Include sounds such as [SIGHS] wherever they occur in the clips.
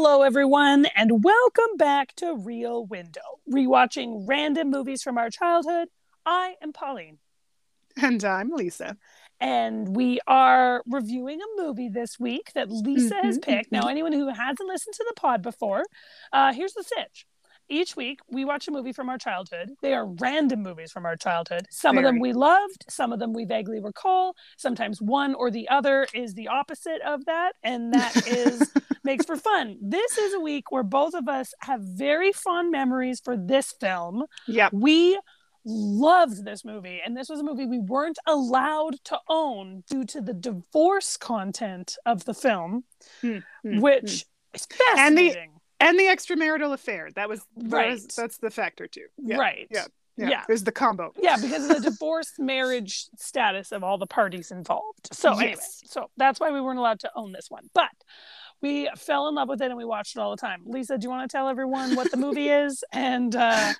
Hello, everyone, and welcome back to Real Window, rewatching random movies from our childhood. I am Pauline. And I'm Lisa. And we are reviewing a movie this week that Lisa mm-hmm, has picked. Mm-hmm. Now, anyone who hasn't listened to the pod before, uh, here's the sitch each week we watch a movie from our childhood. They are random movies from our childhood. Some Very. of them we loved, some of them we vaguely recall. Sometimes one or the other is the opposite of that, and that is [LAUGHS] makes for fun. This is a week where both of us have very fond memories for this film. Yeah. We loved this movie and this was a movie we weren't allowed to own due to the divorce content of the film mm-hmm. which mm. is fascinating. And the and the extramarital affair. That was right. Was, that's the factor too. Yeah. Right. Yeah. Yeah. yeah. Was the combo. Yeah, because of the divorce marriage status of all the parties involved. So yes. anyway, so that's why we weren't allowed to own this one. But we fell in love with it and we watched it all the time. Lisa, do you want to tell everyone what the movie is and uh,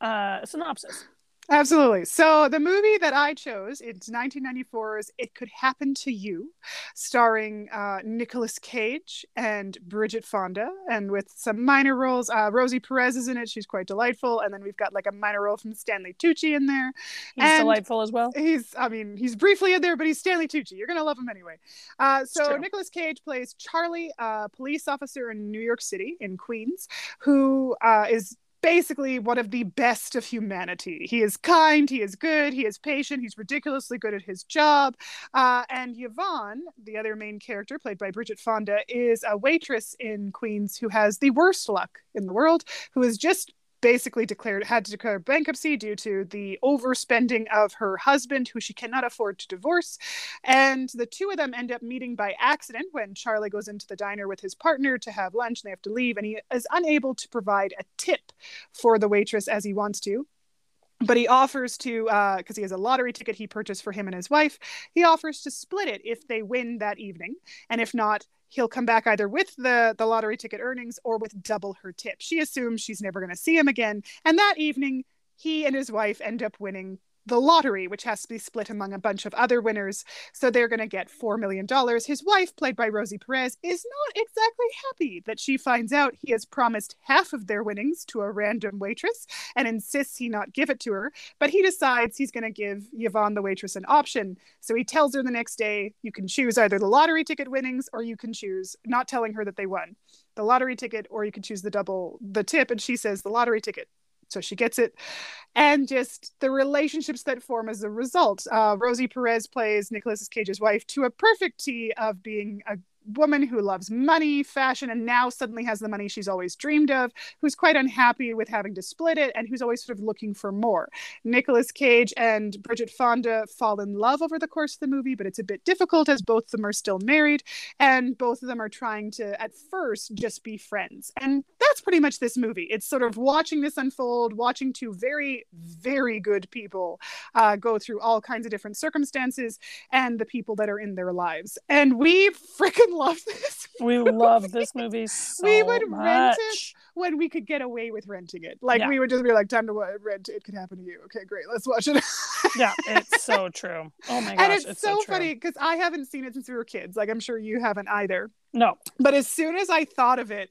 uh, synopsis? Absolutely. So the movie that I chose, it's 1994's "It Could Happen to You," starring uh, Nicolas Cage and Bridget Fonda, and with some minor roles. Uh, Rosie Perez is in it; she's quite delightful. And then we've got like a minor role from Stanley Tucci in there. He's and delightful as well. He's, I mean, he's briefly in there, but he's Stanley Tucci. You're gonna love him anyway. Uh, so Nicolas Cage plays Charlie, a police officer in New York City, in Queens, who uh, is basically one of the best of humanity. He is kind, he is good, he is patient, he's ridiculously good at his job. Uh, and Yvonne, the other main character, played by Bridget Fonda, is a waitress in Queens who has the worst luck in the world, who is just basically declared had to declare bankruptcy due to the overspending of her husband who she cannot afford to divorce. And the two of them end up meeting by accident when charlie goes into the diner with his partner to have lunch and they have to leave and he is unable to provide a tip for the waitress as he wants to but he offers to because uh, he has a lottery ticket he purchased for him and his wife he offers to split it if they win that evening. And if not he'll come back either with the the lottery ticket earnings or with double her tip. She assumes she's never going to see him again. And that evening he and his wife end up winning the lottery, which has to be split among a bunch of other winners. So they're going to get $4 million. His wife, played by Rosie Perez, is not exactly happy that she finds out he has promised half of their winnings to a random waitress and insists he not give it to her. But he decides he's going to give Yvonne, the waitress, an option. So he tells her the next day, you can choose either the lottery ticket winnings or you can choose not telling her that they won the lottery ticket or you can choose the double the tip and she says the lottery ticket so she gets it and just the relationships that form as a result uh, rosie perez plays nicolas cage's wife to a perfect t of being a woman who loves money, fashion, and now suddenly has the money she's always dreamed of, who's quite unhappy with having to split it, and who's always sort of looking for more. Nicolas Cage and Bridget Fonda fall in love over the course of the movie, but it's a bit difficult as both of them are still married, and both of them are trying to, at first, just be friends. And that's pretty much this movie. It's sort of watching this unfold, watching two very, very good people uh, go through all kinds of different circumstances and the people that are in their lives. And we [LAUGHS] freaking love this. Movie. We love this [LAUGHS] movie so We would much. rent it when we could get away with renting it. Like yeah. we would just be like, time to rent it could happen to you. Okay, great, let's watch it. [LAUGHS] yeah, it's so true. Oh my gosh. And it's, it's so, so funny because I haven't seen it since we were kids. Like I'm sure you haven't either. No. But as soon as I thought of it,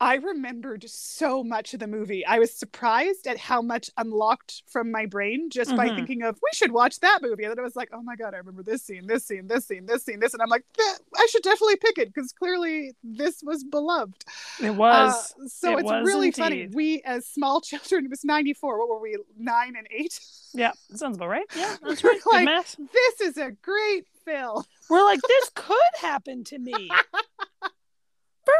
I remembered so much of the movie. I was surprised at how much unlocked from my brain just mm-hmm. by thinking of we should watch that movie. And then I was like, oh my god, I remember this scene, this scene, this scene, this scene, this, and I'm like, I should definitely pick it because clearly this was beloved. It was. Uh, so it it's was really indeed. funny. We as small [LAUGHS] children, it was '94. What were we? Nine and eight. Yeah, sounds about right. Yeah, [LAUGHS] that's right. like. This is a great film. We're like, this [LAUGHS] could happen to me.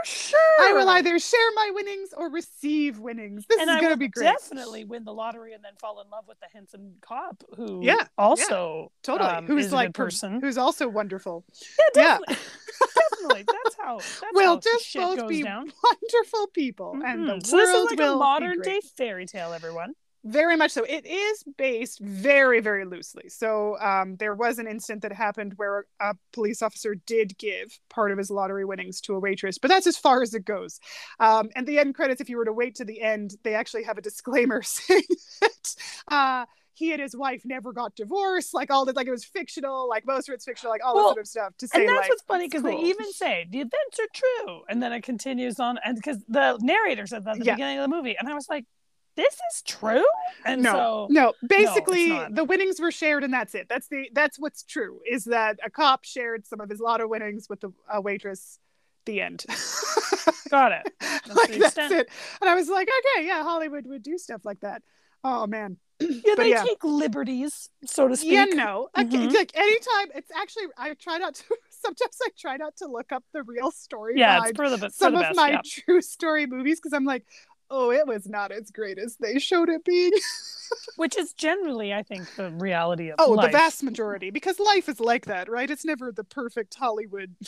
Sure. I will either share my winnings or receive winnings. This and is going to be great. Definitely win the lottery and then fall in love with the handsome cop who yeah, also yeah, totally um, who's like person who's also wonderful. Yeah, definitely. Yeah. definitely. That's how [LAUGHS] that's we'll how just both be down. [LAUGHS] wonderful people mm-hmm. and the so world this is like will a modern day fairy tale everyone very much so it is based very very loosely so um, there was an incident that happened where a police officer did give part of his lottery winnings to a waitress but that's as far as it goes um, and the end credits if you were to wait to the end they actually have a disclaimer [LAUGHS] saying that uh, he and his wife never got divorced. Like all the like it was fictional. Like most of it's fictional. Like all Well, this sort of stuff to say. and that's like, what's funny because they even say the events are true, and then it continues on, and because the narrator said that at the Yeah. beginning of the movie, and I was like, "This is true," and no, so no. Basically, not. the winnings were shared, and that's it. That's the that's what's true. Is that a cop shared some of his lotto winnings with the a waitress. The end. [LAUGHS] got it. like that's it. And I was like, okay, yeah, Hollywood would do stuff like that. Oh man. [CLEARS THROAT] Yeah, But they yeah. take liberties, so to speak. Yeah, no. Okay, Mhm. Like anytime, it's actually I try not to. [LAUGHS] Sometimes I try not to look up the real story Yeah, it's behind for the, for some the of best. my yeah. true story movies because I'm like, oh, it was not as great as they showed it being. [LAUGHS] Which is generally, I think, the reality of oh, life. the vast majority, because life is like that, right? It's never the perfect Hollywood. [LAUGHS]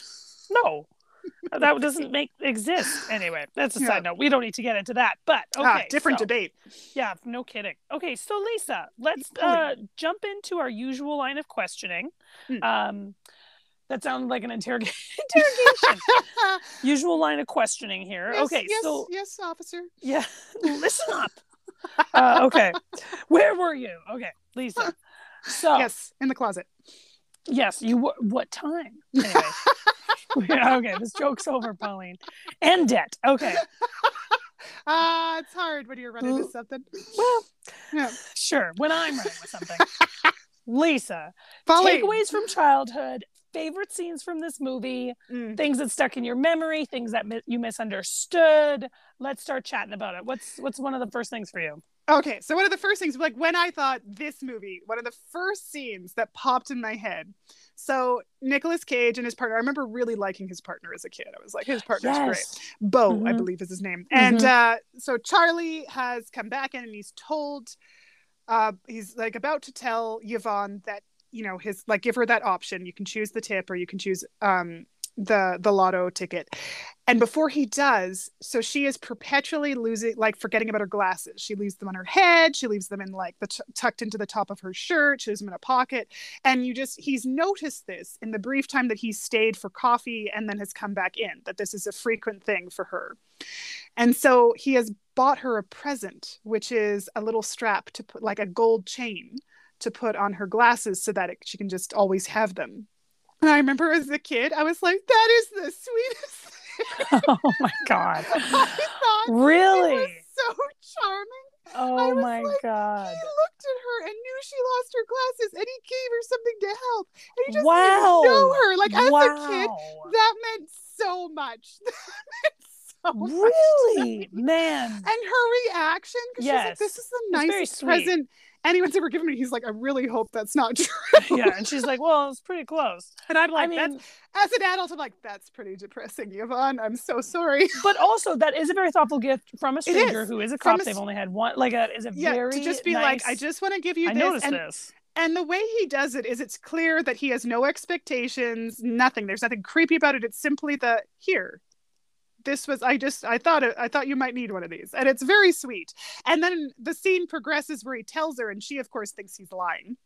No, that doesn't make exist anyway. That's a Yeah. side note. We don't need to get into that. But okay, ah, different so- debate. Yeah, no kidding. Okay, so Lisa, let's uh, jump into our usual line of questioning. Hmm. Um, that sounded like an interrog- [LAUGHS] interrogation. [LAUGHS] usual line of questioning here. Yes, okay, yes, so yes, officer. yeah, [LAUGHS] listen up. Uh, okay, where were you? Okay, Lisa. So Yes, in the closet. Yes, you were. What time? Anyway. Okay, this joke's over, Pauline. End it. Okay. Ah, it's hard when you're running into something. Well, Yeah. sure. When I'm running with something. Lisa, Pauline. takeaways from childhood, favorite scenes from this movie, Mm. things that stuck in your memory, things that mi- you misunderstood. Let's start chatting about it. What's what's one of the first things for you? Okay, so one of the first things, like when I thought this movie, one of the first scenes that popped in my head. So Nicolas Cage and his partner, I remember really liking his partner as a kid. I was like, his partner's great. Bo, I Mhm. believe is his name. And uh, so Charlie has come back in and he's told, uh, he's like about to tell Yvonne that, you know, his like give her that option. You can choose the tip or you can choose um the the lotto ticket. And before he does, so she is perpetually losing like forgetting about her glasses. She leaves them on her head, she leaves them in like the t- tucked into the top of her shirt, she leaves them in a pocket. And you just he's noticed this in the brief time that he stayed for coffee and then has come back in, that this is a frequent thing for her. And so he has bought her a present, which is a little strap to put like a gold chain to put on her glasses so that it, she can just always have them. And I remember as a kid, I was like, that is the sweetest thing. [LAUGHS] oh my god. [LAUGHS] I thought it Really? was so charming. Oh my like, god. He looked at her and knew she lost her glasses and he gave her something to help. And he just Wow. didn't know her. Like as wow. a kid, that meant so much. [LAUGHS] That meant so much. Really? Man. And her reaction, because she's like, Yes. this is the nicest present anyone's ever given me. He's like, I really hope that's not true. [LAUGHS] yeah, and she's like, "Well, it's pretty close." And I'm like, I mean, as an adult, I'm like, that's pretty depressing, Yvonne. I'm so sorry. [LAUGHS] but also that is a very thoughtful gift from a stranger is. who is a cop. a They've only had one. Like, a, is a Yeah, very to just be nice, like, I just want to give you I this. noticed and, this. and the way he does it is it's clear that he has no expectations, nothing. There's nothing creepy about it. It's simply the here. This was I just I thought it, I thought you might need one of these. And it's very sweet. And then the scene progresses where he tells her and she of course thinks he's lying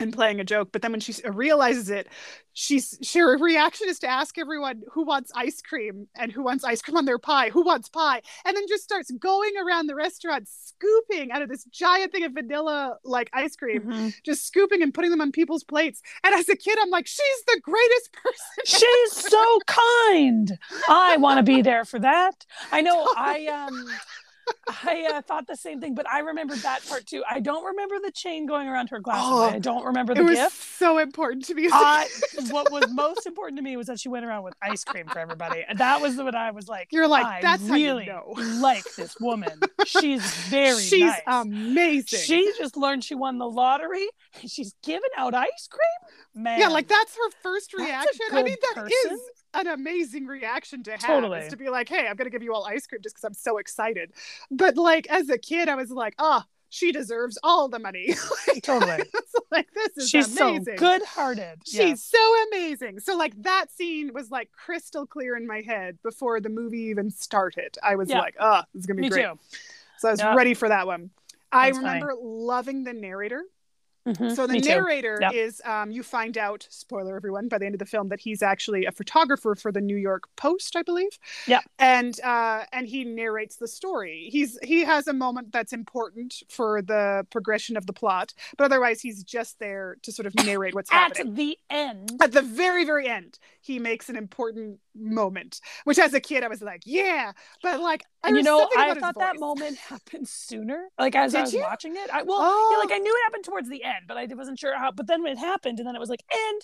and playing a joke, but then when she realizes it, she's she, her reaction is to ask everyone who wants ice cream and who wants ice cream on their pie, who wants pie, and then just starts going around the restaurant scooping out of this giant thing of vanilla like ice cream Mhm. just scooping and putting them on people's plates. And as a kid, I'm like, she's the greatest [LAUGHS] person. She's so kind. I want to be there for that. I know. [LAUGHS] I um, I uh, thought the same thing, but I remembered that part too. I don't remember the chain going around her glasses. Oh, I don't remember the it was gift. so important to me. as [LAUGHS] a I, kid. what was most important to me was that she went around with ice cream for everybody. And that was what I was like. You're like, that's really how you know. like this woman. She's very She's nice. amazing. She just learned she won the lottery and she's giving out ice cream. Man. yeah, like that's her first reaction. I mean, that is person. An amazing reaction to have. Totally. Is to be like, hey, I'm gonna give you all ice cream just because I'm so excited. But like as a kid, I was like, oh, she deserves all the money. [LAUGHS] like, Totally. [LAUGHS] like this is She's amazing. so good hearted. She's so amazing. So like that scene was like crystal clear in my head before the movie even started. I was Yeah. like, oh, this is gonna be Me great. too. So I was Yeah. ready for that one. I That's funny. remember loving the narrator Mhm, So the me narrator Yep. is um, you find out, spoiler everyone, by the end of the film that he's actually a photographer for the New York Post, I believe. Yeah. And uh, and he narrates the story. He's he has a moment that's important for the progression of the plot, but otherwise he's just there to sort of narrate what's [LAUGHS] At happening. At the end, At the very, very end, he makes an important moment, which as a kid I was like, yeah, but like, and you know, I thought that voice. moment [LAUGHS] happened sooner. Like as I was you? watching it, I well, Oh, yeah, like I oh. knew it happened towards the end, but I wasn't sure how. But then when it happened, and then it was like, and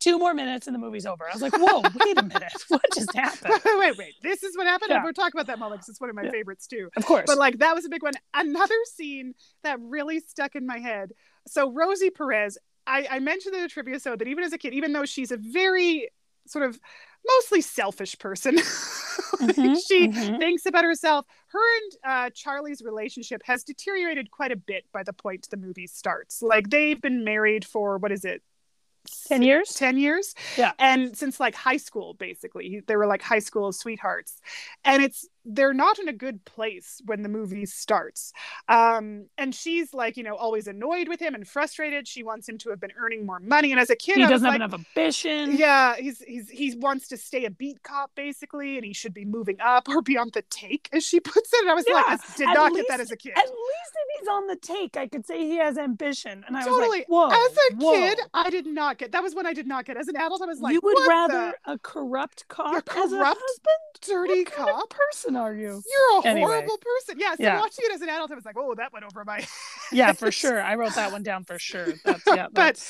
two more minutes, and the movie's over. I was like, whoa, [LAUGHS] wait a minute, [LAUGHS] what just happened? wait, wait, wait. This is what happened. Yeah. We'll talk about that moment because it's one of my Yeah. favorites too. Of course, But like that was a big one. Another scene that really stuck in my head. So Rosie Perez, I, I mentioned in the trivia so that even as a kid, even though she's a very sort of mostly selfish person, [LAUGHS] like, Mhm, she mhm. thinks about herself. Her and uh, Charlie's relationship has deteriorated quite a bit by the point the movie starts. Like they've been married for what is it? ten years. 10 years Yeah. and since like high school basically they were like high school sweethearts and it's they're not in a good place when the movie starts um and she's like you know always annoyed with him and frustrated she wants him to have been earning more money and as a kid He I doesn't have like, enough ambition. yeah he's he's he wants to stay a beat cop basically and he should be moving up or be on the take as she [LAUGHS] puts it and i was like I did not least- get that as a kid At least if he's on the take, I could say he has ambition. And I was totally like, whoa. as a whoa. kid i did not get that was when i did not get as an adult i was like you would rather the a corrupt cop a corrupt, husband? dirty what kind cop of person are you? You're a Anyway. horrible person. Yeah, so Yeah. watching it as an adult, I was like, oh, that went over my Yeah, [LAUGHS] for sure. I wrote that one down for sure. That's [LAUGHS] yeah. But-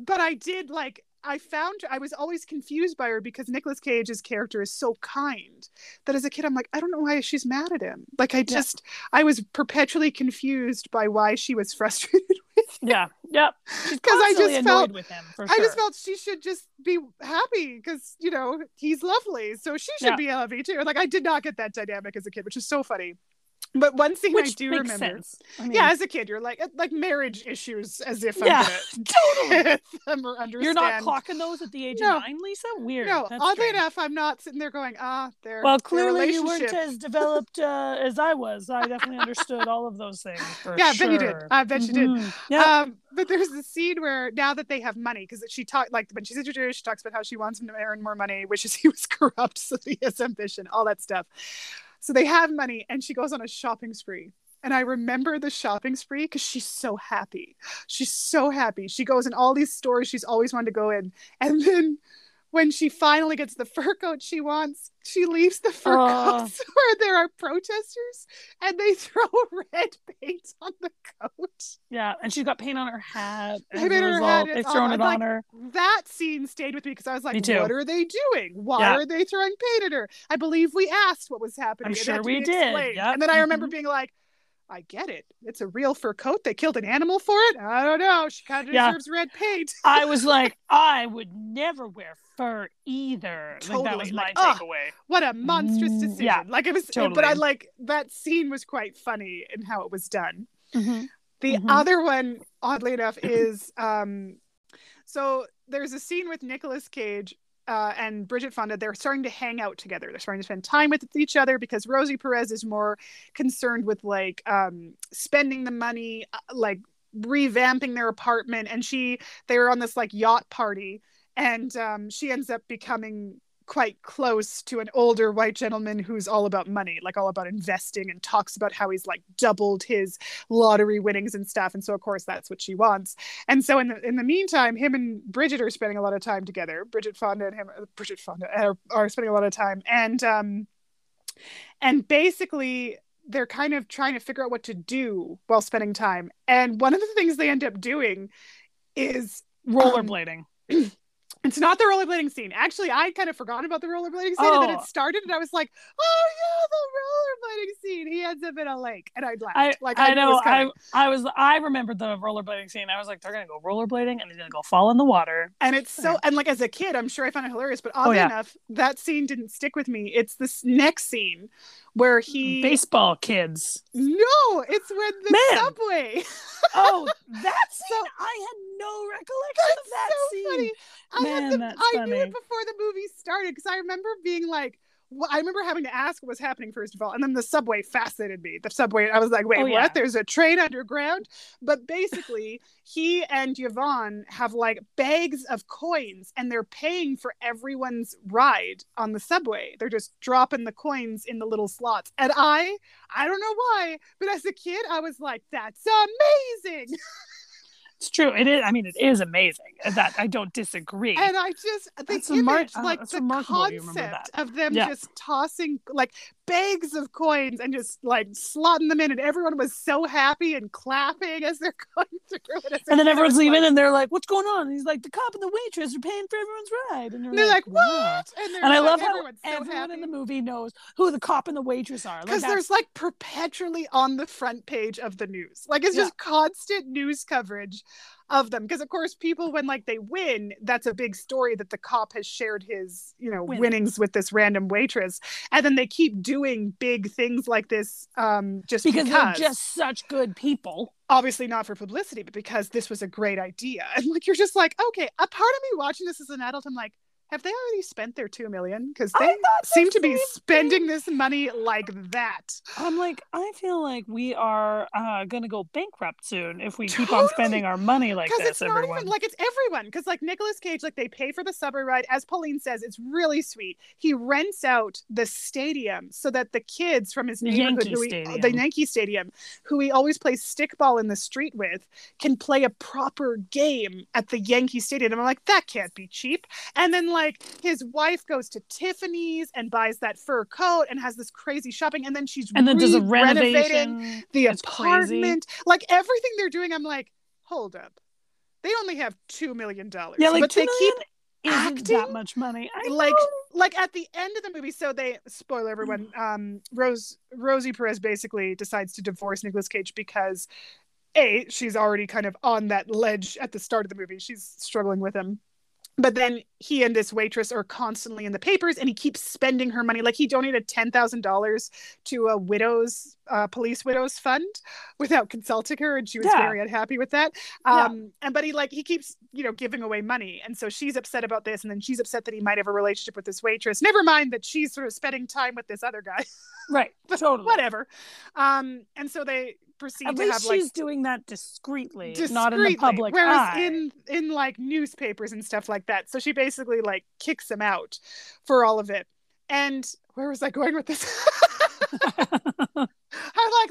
But I did like I found I was always confused by her because Nicolas Cage's character is so kind that as a kid I'm like, I don't know why she's mad at him. Like I just I was perpetually confused by why she was [LAUGHS] frustrated with him. yeah. Yep. Because [LAUGHS] I just annoyed felt- with him I sure. just felt she should just be happy because you know he's lovely, so she should Yeah. be happy too. Like I did not get that dynamic as a kid, which is so funny. But one scene Which I do remember, sense. I mean, yeah, as a kid, you're like like marriage issues, as if Yeah, I'm [LAUGHS] totally. [LAUGHS] them or understand. You're not clocking those at the age No. of nine, Lisa? Weird. No, That's oddly strange. enough, I'm not sitting there going, ah, their Well, clearly you weren't as developed uh, as I was. I definitely understood all of those things. [LAUGHS] Yeah, I sure. bet you did. I bet you did. Mhm. Yeah. Um, but there's a scene where now that they have money, because she talked like when she's introduced, she talks about how she wants him to earn more money, wishes he was corrupt, so he has ambition, all that stuff. So they have money, and she goes on a shopping spree. And I remember the shopping spree because she's so happy. She's so happy. She goes in all these stores she's always wanted to go in. And then when she finally gets the fur coat she wants, she leaves the fur Oh. [LAUGHS] there are protesters and they [LAUGHS] throw red paint on the coat. yeah. And she's got paint on her hat. They As a made her result, they've thrown it Like, on her. That scene stayed with me because I was like, what are they doing? Why Yeah. are they throwing paint at her? I believe we asked what was happening. I'm sure we did, yep. And then I remember Mhm. being like, I get it. It's a real fur coat. They killed an animal for it. I don't know. She kind of Yeah. deserves red paint. [LAUGHS] I was like, [LAUGHS] I would never wear fur either. Like, that Totally, was my like, ugh. takeaway. What a monstrous Mm, decision. yeah, like it was, but. I like that scene was quite funny in how it was done. Mhm. The Mhm. other one, oddly enough, is um, so there's a scene with Nicolas Cage uh, and Bridget Fonda. They're starting to hang out together. They're starting to spend time with each other because Rosie Perez is more concerned with like um, spending the money, uh, like revamping their apartment, and she they were on this like yacht party, and um, she ends up becoming quite close to an older white gentleman who's all about money, like all about investing and talks about how he's like doubled his lottery winnings and stuff. And so of course that's what she wants. And so in the in the meantime, him and Bridget are spending a lot of time together. Bridget Fonda and him Bridget Fonda are, are spending a lot of time. And um and basically they're kind of trying to figure out what to do while spending time. And one of the things they end up doing is Rollerblading. [CLEARS THROAT] it's not the rollerblading scene. Actually, I kind of forgot about the rollerblading scene, and then Oh. it started, and I was like, "Oh yeah, the rollerblading scene." He ends up in a lake, and I laughed. I, like I it know I. I was I remembered the rollerblading scene. I was like, they're gonna go rollerblading and he's gonna go fall in the water. and it's so and like as a kid, I'm sure I found it hilarious. But Oh, oddly yeah. enough, that scene didn't stick with me. It's this next scene where mm-hmm. he Baseball kids. no, it's when the Man. subway. [LAUGHS] Oh, that scene! So- I had no recollection of that so scene. funny. I, had Man, the, that's I knew it before the movie started because I remember being like, well, I remember having to ask what was happening first of all, and then the subway fascinated me. The subway, I was like, oh, wait, Oh, what? yeah. There's a train underground. But basically, he and Yvonne have like bags of coins, and they're paying for everyone's ride on the subway. They're just dropping the coins in the little slots, and I, I don't know why, but as a kid, I was like, that's amazing. [LAUGHS] It's true. It is. I mean, it is amazing. That I don't disagree. And I just the That's image, remar- uh, like the remarkable you remember concept of them Yeah. just tossing like bags of coins and just like slotting them in, and everyone was so happy and clapping as they're [LAUGHS] going through it. and then everyone's leaving, and they're like, "What's going on?" And he's like, "The cop and the waitress are paying for everyone's ride." And, and they're like, "Wow." "What?" And, they're And I love how so everyone happy. in the movie knows who the cop and the waitress are. Because that's- there's like perpetually on the front page of the news like it's Yeah. just constant news coverage of them because of course people when like they win that's a big story that the cop has shared his you know Winnings. winnings with this random waitress and then they keep doing big things like this um just because, because, they're just such good people. obviously not for publicity but because this was a great idea [LAUGHS] and like you're just like okay a part of me watching this as an adult i'm like have they already spent their two million? Because they seem to be spending this money like that. I'm like, I feel like we are uh, gonna go bankrupt soon if we keep on spending our money like this. it's not even like it's everyone! Because like Nicolas Cage like they pay for the subway ride. As Pauline says it's really sweet. He rents out the stadium so that the kids from his neighborhood Yankee who he, Stadium. the Yankee Stadium who he always plays stickball in the street with can play a proper game at the Yankee Stadium. And I'm like that can't be cheap. And then like his wife goes to Tiffany's and buys that fur coat and has this crazy shopping and then she's and then does a renovation. the apartment like everything they're doing i'm like hold up they only have two million dollars Yeah, like but they keep isn't that much money. I like know. like at the end of the movie so they spoil everyone [SIGHS] um rose rosie perez basically decides to divorce Nicolas cage because a she's already kind of on that ledge at the start of the movie she's struggling with him but then he and this waitress are constantly in the papers and he keeps spending her money like he donated $10000 to a widows uh, police widows fund without consulting her and she was Yeah. very unhappy with that Yeah. um and but he like he keeps you know giving away money and so she's upset about this and then she's upset that he might have a relationship with this waitress never mind that she's sort of spending time with this other guy right, [LAUGHS] totally. whatever um and so they proceed At to have like she's doing that discreetly, not in the discreetly, public whereas eye. in in like newspapers and stuff like that so she basically like kicks him out for all of it and where was i going with this [LAUGHS] [LAUGHS] i'm like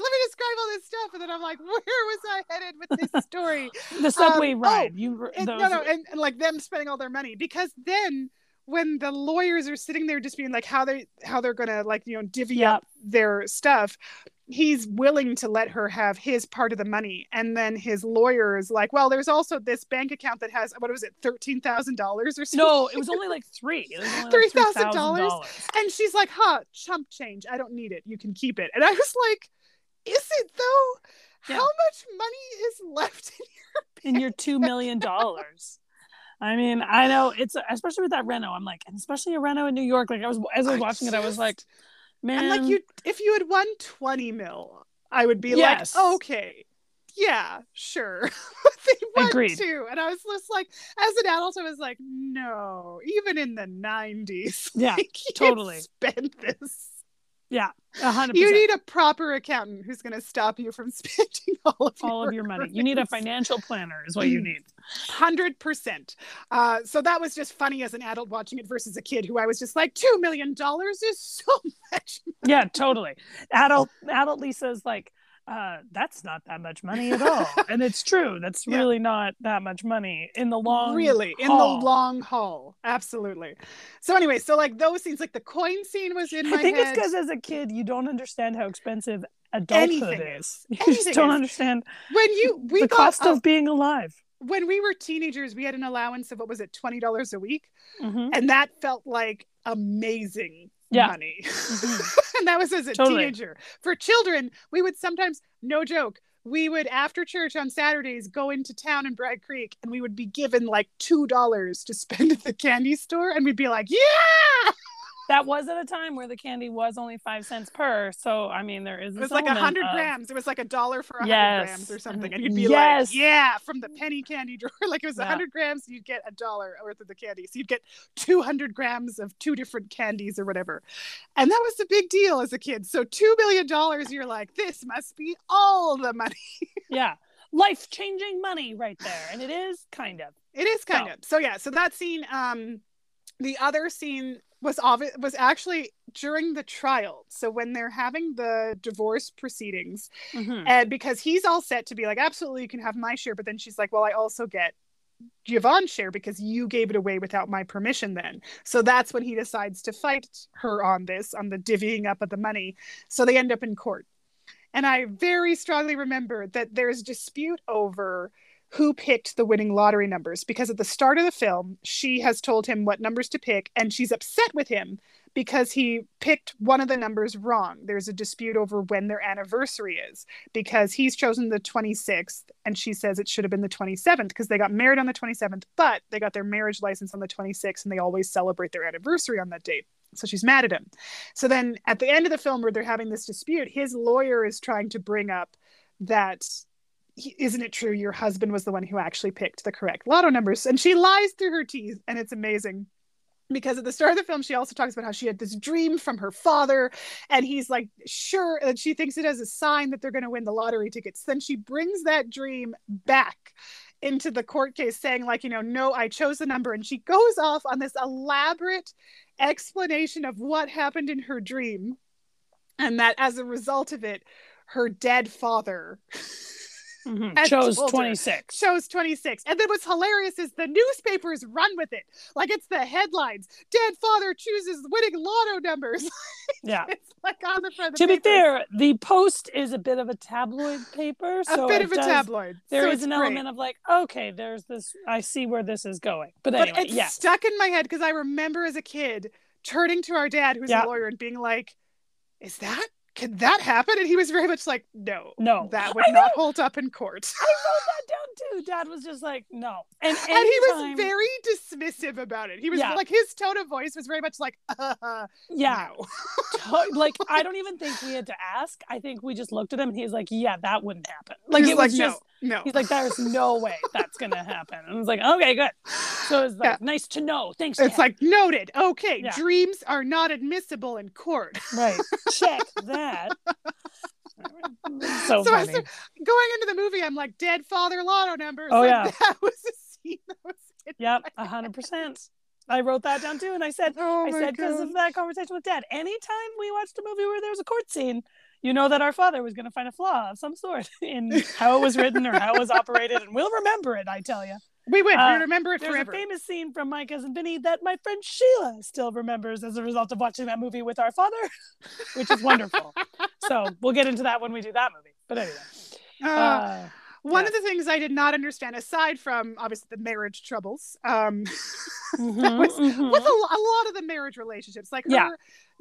let me describe all this stuff and then i'm like where was i headed with this [LAUGHS] story the subway um, ride. oh, you and, those, no no and, and like them spending all their money because then when the lawyers are sitting there just being like how they how they're gonna like you know divvy Yep. up their stuff he's willing to let her have his part of the money and then his lawyer is like well there's also this bank account that has what was it $13000 or something no, it was only like three. It was like [LAUGHS] $3,000? $3,000. and she's like huh chump change i don't need it you can keep it and i was like is it though Yeah. how much money is left in [LAUGHS] in your two million dollars. I mean, I know it's especially with that Reno. I'm like, and especially a Reno in New York. Like I was as I was I watching it, I was like, man, And like you, if you had won twenty mil, I would be Yes. like, okay, yeah, sure. [LAUGHS] They won Agreed. two, and I was just like, as an adult, I was like, no, even in the nineties, [LAUGHS] Yeah, like, totally. spend this. Yeah, hundred You need a proper accountant who's going to stop you from [LAUGHS] spending all of all of your money. You need a financial planner, is what you need. Hundred percent. Uh, so that was just funny as an adult watching it versus a kid who I was just like, two million dollars is so [LAUGHS] much. Yeah, totally. Adult adult Lisa's like, uh, that's not that much money at all, [LAUGHS] and it's true. That's Yeah. really not that much money in the long really in the long haul absolutely so anyway so like those scenes like the coin scene was in my I think head it's because as a kid you don't understand how expensive adulthood Anything is. is. [LAUGHS] You Anything just don't is. understand when you we the cost a- of being alive. when we were teenagers we had an allowance of what was it $20 a week Mhm. and that felt like amazing Yeah. money Mhm. [LAUGHS] and that was as a Totally. teenager for children we would sometimes no joke we would after church on saturdays go into town in bragg creek and we would be given like two dollars to spend at the candy store and we'd be like yeah that was at a time where the candy was only five cents per. So I mean, there is. It was like a hundred grams. It was like a dollar for a hundred yes. grams or something, and you'd be yes. like, "Yeah," from the penny candy drawer. [LAUGHS] like it was a Yeah. hundred grams, you'd get a dollar worth of the candy. So you'd get two hundred grams of two different candies or whatever, and that was the big deal as a kid. So two million dollars, you're like, "This must be all the money." [LAUGHS] Yeah, life changing money right there, and it is kind of. It is kind So- of. So yeah, so that scene um the other scene was obvious was actually during the trial. So when they're having the divorce proceedings Mhm. and because he's all set to be like absolutely you can have my share but then she's like well I also get Yvonne's share because you gave it away without my permission then. So that's when he decides to fight her on this on the divvying up of the money. So they end up in court. And I very strongly remember that there's dispute over who picked the winning lottery numbers because at the start of the film, she has told him what numbers to pick, and she's upset with him because he picked one of the numbers wrong. There's a dispute over when their anniversary is because he's chosen the 26th, and she says it should have been the 27th because they got married on the 27th, but they got their marriage license on the 26th, and they always celebrate their anniversary on that date. So she's mad at him. So then at the end of the film, where they're having this dispute, his lawyer is trying to bring up that isn't it true your husband was the one who actually picked the correct lotto numbers? And she lies through her teeth and it's amazing. Because at the start of the film she also talks about how she had this dream from her father and he's like sure and she thinks it as a sign that they're going to win the lottery tickets. Then she brings that dream back into the court case saying like you know no i chose the number and she goes off on this elaborate explanation of what happened in her dream and that as a result of it her dead father [LAUGHS] Mhm. had Chose 26. shows 26 and then what's hilarious is the newspapers run with it like it's the headlines dead father chooses winning lotto numbers [LAUGHS] Yeah. it's like on the front of the To be papers. fair, the Post is a bit of a tabloid paper. a bit of a does- tabloid There so is an great. element of like, okay, there's this. I see where this is going. But but anyway, it's yeah. stuck in my head because i remember as a kid turning to our dad who's Yeah. a lawyer and being like is that can that happen and he was very much like no No. that would not hold up in court I wrote that down too. Dad was just like, no. And, [LAUGHS] and he was very dismissive about it he was Yeah. like his tone of voice was very much like uh, yeah. no. like I [LAUGHS] don't even think we had to ask. I think we just looked at him and he's like, "Yeah, that wouldn't happen." Like He's it was like, just no no he's like, "There's [LAUGHS] no way that's gonna happen." And I was like, "Okay, good." So it's like Yeah. nice to know. Thanks. It's Dad. like noted. Okay, Yeah. dreams are not admissible in court. right. Check [LAUGHS] that. [LAUGHS] so, So I funny. started- Going into the movie, I'm like, dead father lotto numbers. Oh, Like, yeah. that was a scene that was. Yep, a hundred percent. I wrote that down too, and I said, Oh I said because of that conversation with Dad. Anytime we watched a movie where there was a court scene, you know that our father was going to find a flaw of some sort [LAUGHS] in how it was written or how it was operated, and we'll remember it. I tell you. we would. Uh, we remember it There's forever. a famous scene from My Cousin Vinny that my friend Sheila still remembers as a result of watching that movie with our father, [LAUGHS] which is wonderful. so we'll get into that when we do that movie. But anyway, Uh, uh, one of the things I did not understand, aside from obviously the marriage troubles, um, [LAUGHS] mhm, was- mhm. with a, a lot of the marriage relationships, like her, Yeah.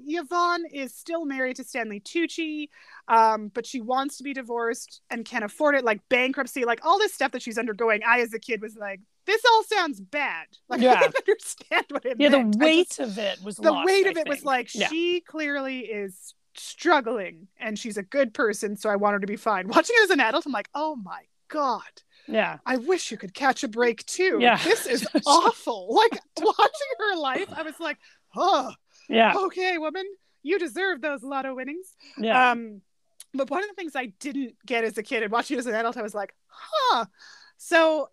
Yvonne is still married to Stanley Tucci, um, but she wants to be divorced and can't afford it, like bankruptcy, like all this stuff that she's undergoing. I, as a kid, was like, this all sounds bad. [LAUGHS] Like Yeah. I didn't understand what it meant. yeah, the weight just- of it was the lost, weight I of it was like yeah. she clearly is struggling and she's a good person, so I want her to be fine. [LAUGHS] Watching it as an adult, I'm like, oh my god. yeah. I wish you could catch a break too. Yeah. This is [LAUGHS] awful. Like watching her life, I was like, oh, Yeah. okay, woman, you deserve those lotto winnings. Yeah. Um, but one of the things I didn't get as a kid and watching as an adult, I was like, huh. So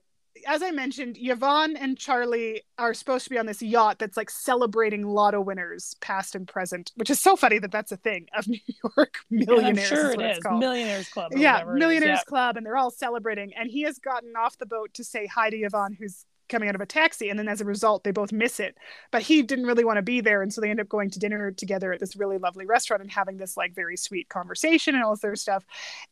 as I mentioned, Yvonne and Charlie are supposed to be on this yacht that's like celebrating lotto winners, past and present, which is so funny that that's a thing of [LAUGHS] New York millionaires. sure is it is. called Millionaires Club. yeah, it is. Millionaires Yeah. Club, and they're all celebrating. And he has gotten off the boat to say hi to Yvonne, who's coming out of a taxi, and then as a result, they both miss it. But he didn't really want to be there, and so they end up going to dinner together at this really lovely restaurant and having this like very sweet conversation and all this other stuff.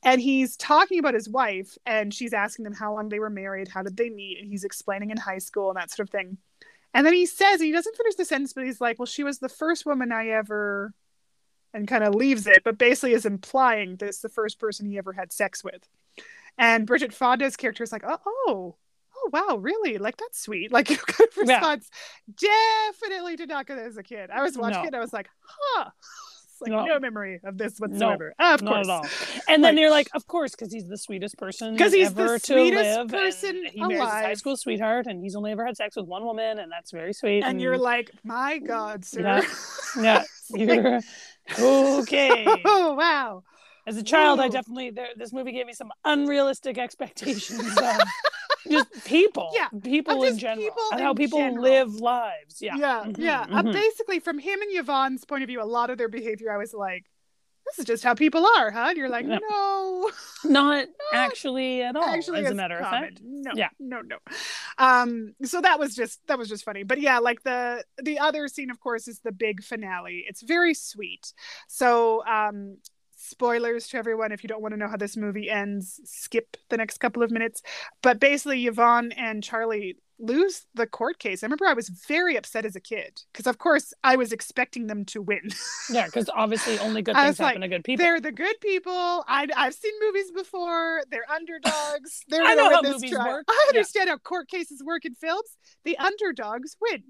And he's talking about his wife, and she's asking them how long they were married, how did they meet, and he's explaining in high school and that sort of thing. And then he says, he doesn't finish the sentence, but he's like, "Well, she was the first woman I ever." And kind of leaves it, but basically is implying that it's the first person he ever had sex with. And Bridget Fonda's character is like, oh, oh, oh wow, really? Like that's sweet. Like [LAUGHS] kind of response. Yeah. Definitely did not get it as a kid. I was watching No. it. I was like, huh. [LAUGHS] It's like No. no, memory of this whatsoever. Ah, of Not course. at all. And then Like- you're like, of course, because he's the sweetest person because he's the ever to sweetest person and he marries his high school sweetheart, and he's only ever had sex with one woman, and that's very sweet. And you're like, my God, sir. [LAUGHS] Yeah. yeah, you're okay. oh wow. As a child, I definitely there, this movie gave me some unrealistic expectations of [LAUGHS] just people, Yeah, people in general, people and how people general. live lives. Yeah, Yeah, Mhm, yeah. Uh, mhm. basically, from him and Yvonne's point of view, a lot of their behavior, I was like, "This is just how people are, huh?" And you're like, Yeah. "No, [LAUGHS] not actually at all. actually, as a matter of fact, no, Yeah. no, no." Um, so that was just that was just funny. But yeah, like the the other scene, of course, is the big finale. It's very sweet. So, um, spoilers to everyone if you don't want to know how this movie ends, skip the next couple of minutes. But basically, Yvonne and Charlie lose the court case. I remember I was very upset as a kid because, of course, I was expecting them to win. [LAUGHS] yeah, because obviously only good things happen to good people. They're the good people. I, I've seen movies before. They're underdogs. [LAUGHS] They're I know how movies trial. work. [LAUGHS] I Yeah. understand how court cases work in films. The underdogs win.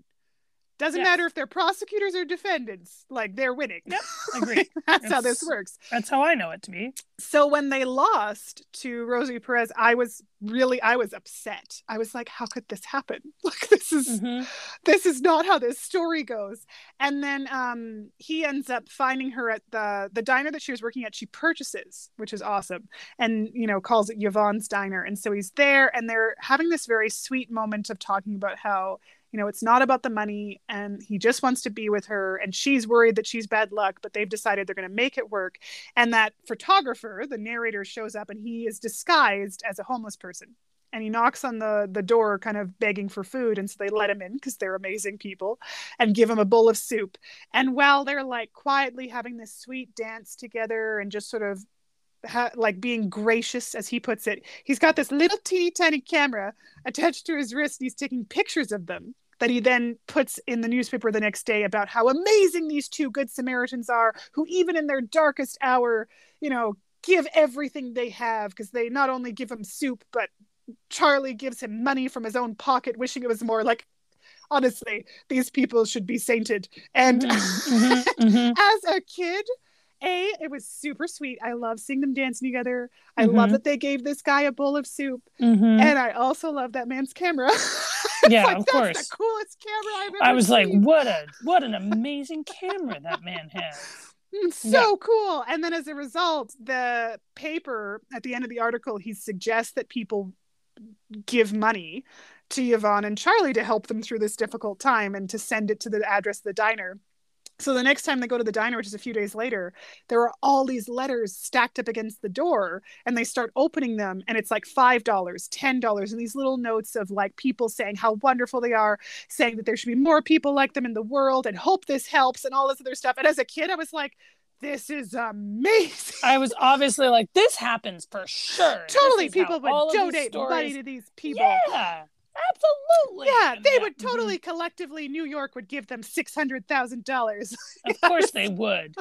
Doesn't Yes. matter if they're prosecutors or defendants. Like they're winning. Yep, [LAUGHS] agree. That's how this works. That's how I know it to be. So when they lost to Rosie Perez, I was really I was upset. I was like, how could this happen? [LAUGHS] Like this is Mhm. this is not how this story goes and then um he ends up finding her at the the diner that she was working at she purchases which is awesome and you know calls it yvonne's diner and so he's there and they're having this very sweet moment of talking about how you know it's not about the money and he just wants to be with her and she's worried that she's bad luck but they've decided they're going to make it work. And that photographer the narrator shows up and he is disguised as a homeless person. And he knocks on the the door kind of begging for food and so they let him in because they're amazing people and give him a bowl of soup. And while they're like quietly having this sweet dance together and just sort of ha- like being gracious as he puts it he's got this little teeny tiny camera attached to his wrist and he's taking pictures of them that he then puts in the newspaper the next day about how amazing these two good samaritans are who even in their darkest hour you know give everything they have because they not only give him soup but Charlie gives him money from his own pocket, wishing it was more like, honestly, these people should be sainted. And Mhm, [LAUGHS] mhm. as a kid, A, it was super sweet. I love seeing them dancing together. I love Mhm. that they gave this guy a bowl of soup. Mhm. And I also love that man's camera. [LAUGHS] [LAUGHS] Yeah, like, of that's course. the coolest camera I've ever I was like, what a what an [LAUGHS] amazing camera that man has. Mm, so Yeah. cool. And then as a result, the paper at the end of the article, he suggests that people give money to Yvonne and Charlie to help them through this difficult time and to send it to the address of the diner. So the next time they go to the diner, which is a few days later, there are all these letters stacked up against the door, and they start opening them, and it's like five dollars, ten dollars, and these little notes of like people saying how wonderful they are, saying that there should be more people like them in the world, and hope this helps, and all this other stuff. And as a kid, I was like, "This is amazing." I was obviously like, this happens for sure. Totally, people would donate money to these people. Yeah, absolutely. Yeah, they would mhm. totally collectively. New York would give them six hundred thousand dollars. Of course [LAUGHS] they would.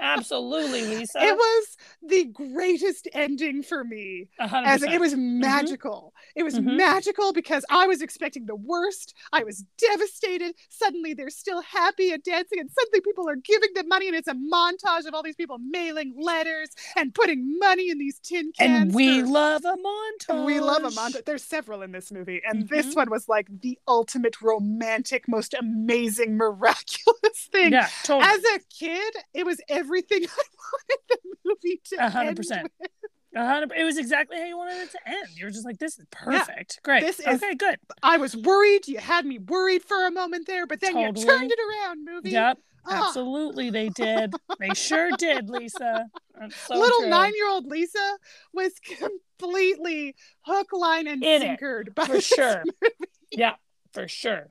Absolutely, [LAUGHS] Lisa. It was the greatest ending for me. A hundred As it was magical. It was Mhm. magical because I was expecting the worst. I was devastated. Suddenly they're still happy and dancing, and suddenly people are giving them money, and it's a montage of all these people mailing letters and putting money in these tin cans. and we for- love a montage. We love a montage. There's several in this movie, and this Mhm. one was like the ultimate romantic, most amazing, miraculous [LAUGHS] thing. Yeah, totally. As a kid, it was everything [LAUGHS] I wanted the movie to A hundred end percent. with. A hundred- It was exactly how you wanted it to end. You were just like, "This is perfect, great, This is- okay, good." I was worried. You had me worried for a moment there, but then Totally. you turned it around, movie. Yep, Ah, absolutely, they did. They sure did, Lisa. So little true. nine-year-old Lisa was completely hook, line, and In it, sinkered by for sure. Yeah, for sure.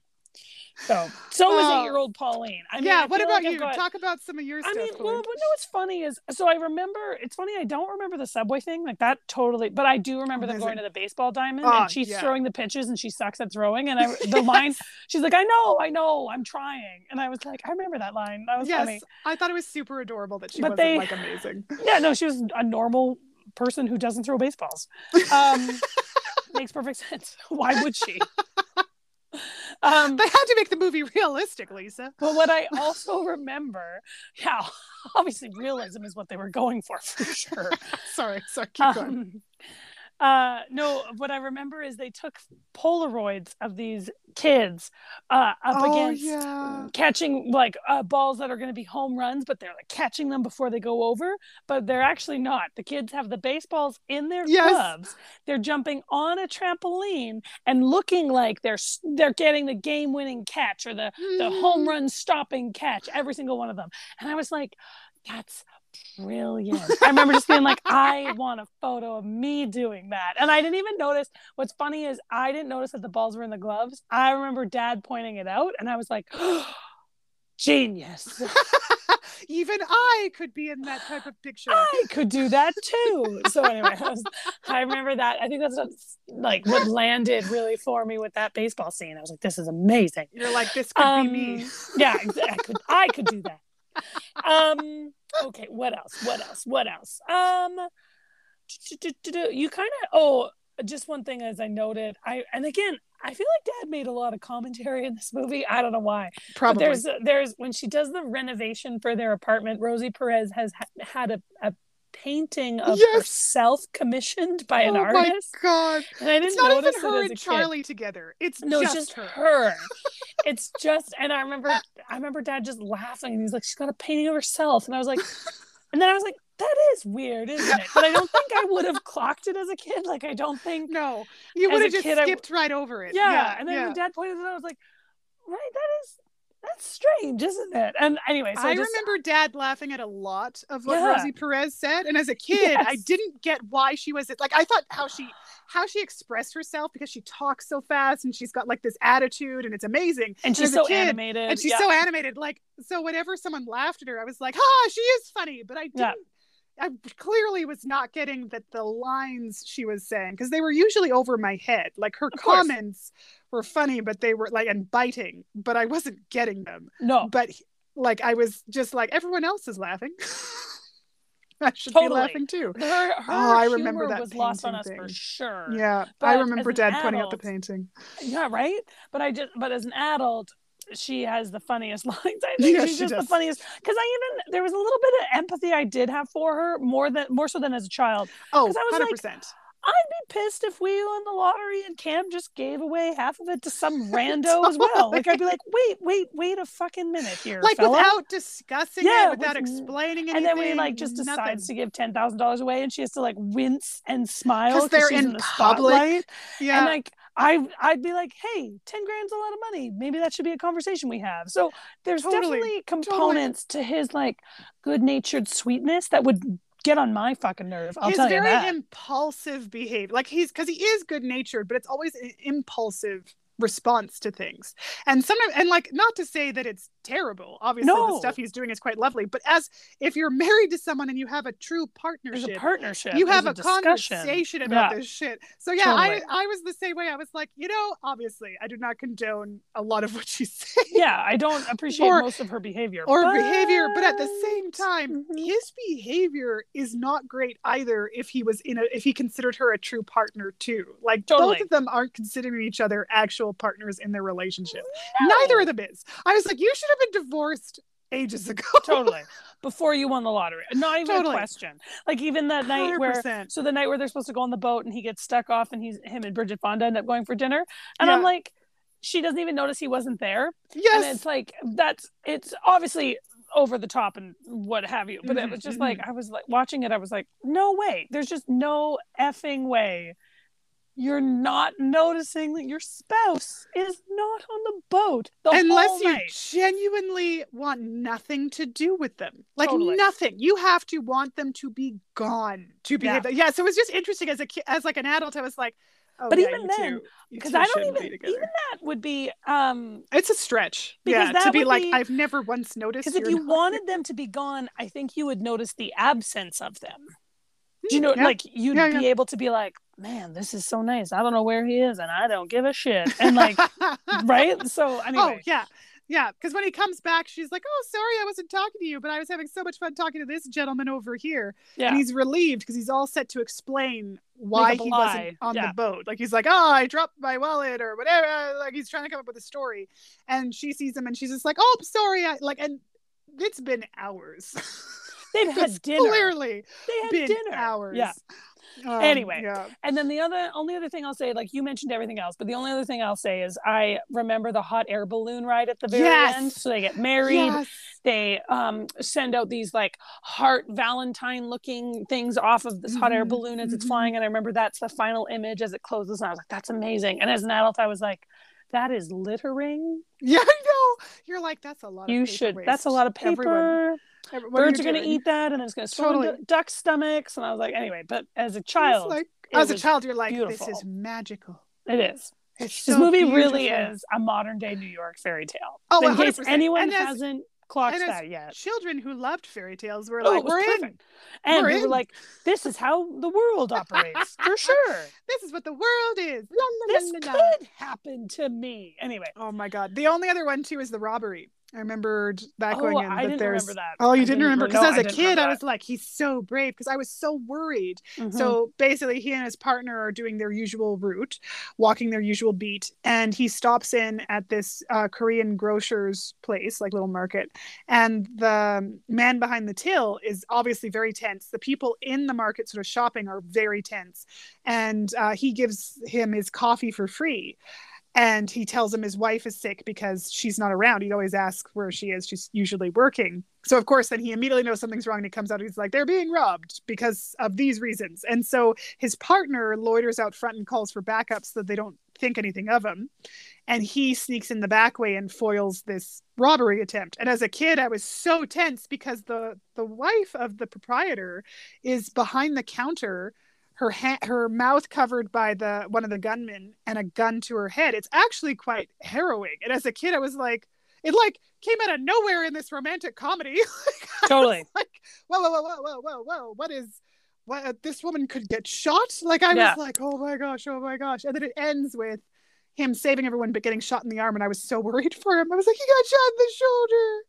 So, so was Oh. eight-year-old Pauline. I mean, yeah. I What about like you? got- Talk about some of your stuff. I stuff. mean, well, no, what's funny is so I remember. It's funny I don't remember the subway thing like that totally, but I do remember them going to the baseball diamond Oh, and she's yeah. throwing the pitches and she sucks at throwing and I [LAUGHS] the line she's like I know I know I'm trying and I was like I remember that line that was yes, funny. I thought it was super adorable that she But wasn't they- like amazing. [LAUGHS] Yeah, no, she was a normal person who doesn't throw baseballs. Um, [LAUGHS] makes perfect sense. Why would she? Um, they had to make the movie realistic, Lisa. But what I also remember, yeah, [LAUGHS] obviously realism is what they were going for for sure. [LAUGHS] sorry, sorry, keep um, going. Uh, no, what I remember is they took Polaroids of these kids uh, up oh, against yeah. catching like uh, balls that are going to be home runs, but they're like catching them before they go over, but they're actually not. The kids have the baseballs in their yes. gloves. They're jumping on a trampoline and looking like they're they're getting the game-winning catch or the mm. the home mm. run stopping catch. Every single one of them, and I was like, that's brilliant. I remember just being like, [LAUGHS] I want a photo of me doing that. And I didn't even notice. What's funny is I didn't notice that the balls were in the gloves. I remember dad pointing it out, and I was like, oh, [GASPS] genius. [LAUGHS] even I could be in that type of picture. I could do that too. So anyway, I, was, I remember that. I think that's what, like what landed really for me with that baseball scene. I was like, this is amazing. You're like, this could um, be me. Um, yeah, I could, I could do that. Um, okay, what else? What else? What else? Um, you kind of oh, just one thing as I noted, I and again, I feel like Dad made a lot of commentary in this movie. I don't know why. Probably but there's there's when she does the renovation for their apartment, Rosie Perez has ha- had a, a painting of yes! herself commissioned by an oh artist. Oh my god! And I didn't it's not even her and Charlie kid. together. It's no, just, just her. her. [LAUGHS] it's just, and I remember, I remember Dad just laughing, and he's like, "She's got a painting of herself," and I was like, [LAUGHS] and then I was like, "That is weird, isn't it?" But I don't think I would have clocked it as a kid. Like, I don't think. No, you would have just kid, skipped right over it. Yeah, yeah and then yeah. when Dad pointed it out, I was like, "Right, that is." That's strange, isn't it? And anyway, so I, I just, remember dad laughing at a lot of what yeah. Rosie Perez said. And as a kid, yes. I didn't get why she was it. like I thought how she how she expressed herself because she talks so fast and she's got like this attitude and it's amazing. And she's so kid, animated. And she's yeah. so animated. Like so whenever someone laughed at her, I was like, ah, she is funny. But I didn't yeah. I clearly was not getting that the lines she was saying because they were usually over my head. Like her of comments course. were funny, but they were like and biting, but I wasn't getting them. No, but like I was just like everyone else is laughing. [LAUGHS] I should totally. be laughing too. Her, her oh, I remember that was lost on us thing. for sure. Yeah, but I remember Dad adult, pointing out the painting. Yeah, right. But I just, but as an adult, she has the funniest [LAUGHS] lines. I think yeah, she's she just does. the funniest. Because I even there was a little bit of empathy I did have for her more than more so than as a child. Oh, I was 100%. Like, I'd be pissed if we won the lottery and Cam just gave away half of it to some [LAUGHS] rando totally. as well. Like I'd be like, wait, wait, wait a fucking minute here, like fella. without discussing yeah, it, without with, explaining anything. And then we like just nothing. decides to give ten thousand dollars away, and she has to like wince and smile because they're in, in the public. Spotlight. Yeah, and like I I'd be like, hey, 10 grand's a lot of money. Maybe that should be a conversation we have. So there's totally, definitely components totally. to his like good natured sweetness that would get on my fucking nerve. I'll his tell you that. very impulsive behavior. Like he's because he is good natured, but it's always impulsive response to things. And sometimes, and like, not to say that it's terrible. Obviously, no. the stuff he's doing is quite lovely. But as if you're married to someone and you have a true partnership, There's a partnership, you have a, a conversation about yeah. this shit. So yeah, totally. I I was the same way. I was like, you know, obviously, I do not condone a lot of [LAUGHS] what she's saying. Yeah, I don't appreciate or, most of her behavior or but... behavior, but at the same time, mm-hmm. his behavior is not great either. If he was in a, if he considered her a true partner too, like totally. both of them aren't considering each other actual partners in their relationship. No. Neither of them is. I was like, you should have been divorced ages ago. [LAUGHS] totally. Before you won the lottery. Not even totally. a question. Like even that night 100%. where so the night where they're supposed to go on the boat and he gets stuck off and he's him and Bridget Fonda end up going for dinner. And yeah. I'm like, she doesn't even notice he wasn't there. Yes. And it's like that's it's obviously over the top and what have you. But mm-hmm. it was just like mm-hmm. I was like watching it, I was like, no way. There's just no effing way you're not noticing that your spouse is not on the boat the unless you genuinely want nothing to do with them. Like totally. nothing. You have to want them to be gone to behave yeah. yeah so it was just interesting as a as like an adult i was like oh, but yeah, even then because i don't even even that would be um it's a stretch. yeah to be like be, i've never once noticed because if you wanted them to be gone i think you would notice the absence of them. Do you know yeah. like you'd be able to be like man, this is so nice. I don't know where he is and I don't give a shit. [LAUGHS] And like, right? [LAUGHS] So, oh, anyway. Oh, yeah. Yeah, because when he comes back, she's like, "Oh, sorry, I wasn't talking to you, but I was having so much fun talking to this gentleman over here." Yeah. And he's relieved because he's all set to explain why he lie. wasn't on Yeah. the boat. Like he's like, "Oh, I dropped my wallet or whatever." Uh, like he's trying to come up with a story, and she sees him, and she's just like, "Oh, sorry." I, like, and it's been hours. They've had [LAUGHS] dinner. Clearly, They had been dinner. hours. Yeah. Um, Anyway. yeah. And then the other only other thing I'll say, like you mentioned everything else, but the only other thing I'll say is I remember the hot air balloon ride at the very Yes. end. So they get married. Yes. They um send out these like heart Valentine looking things off of this hot air Mhm, balloon as it's mhm. flying. And I remember that's the final image as it closes. And I was like, that's amazing. And as an adult, I was like, that is littering. Yeah, I know. You're like, that's a lot. You of paper should waste. that's a lot of paper. Everyone. Birds are going to eat that and it's going to swim Totally. into duck stomachs. And I was like, anyway, but as a It's child, like, as a child, you're like, beautiful. this is magical. it is. It's This so movie really is a modern day New York fairy tale. Oh, in case 100%. anyone And hasn't clocked that yet. Children who loved fairy tales were Oh, like, we're in. perfect. And We're we were in. like, this is how the world operates for [LAUGHS] sure. This is what the world is. La, la, This la. could happen to me. Anyway. Oh my god. The only other one too is the robbery. I remembered that Oh, going in. I that didn't there's... remember that. Oh, you I didn't remember? Because no, as a kid, I was like, he's so brave because I was so worried. Mhm. So basically, he and his partner are doing their usual route, walking their usual beat, and he stops in at this uh, Korean grocer's place, like little market. And the man behind the till is obviously very tense. The people in the market, sort of shopping, are very tense. And uh, he gives him his coffee for free. And he tells him his wife is sick because she's not around. He'd always ask where she is. She's usually working. So, of course, then he immediately knows something's wrong and he comes out. He's like, they're being robbed because of these reasons. And so his partner loiters out front and calls for backup so that they don't think anything of him. And he sneaks in the back way and foils this robbery attempt. And as a kid, I was so tense because the, the wife of the proprietor is behind the counter her ha- her mouth covered by the one of the gunmen and a gun to her head. It's actually quite harrowing. And as a kid, I was like, it like came out of nowhere in this romantic comedy. [LAUGHS] Like, Totally. like, whoa, whoa, whoa, whoa, whoa, whoa, whoa! What is? What uh, this woman could get shot? Like I Yeah. was like, oh my gosh, oh my gosh! And then it ends with him saving everyone but getting shot in the arm, and I was so [LAUGHS] worried for him. I was like, he got shot in the shoulder.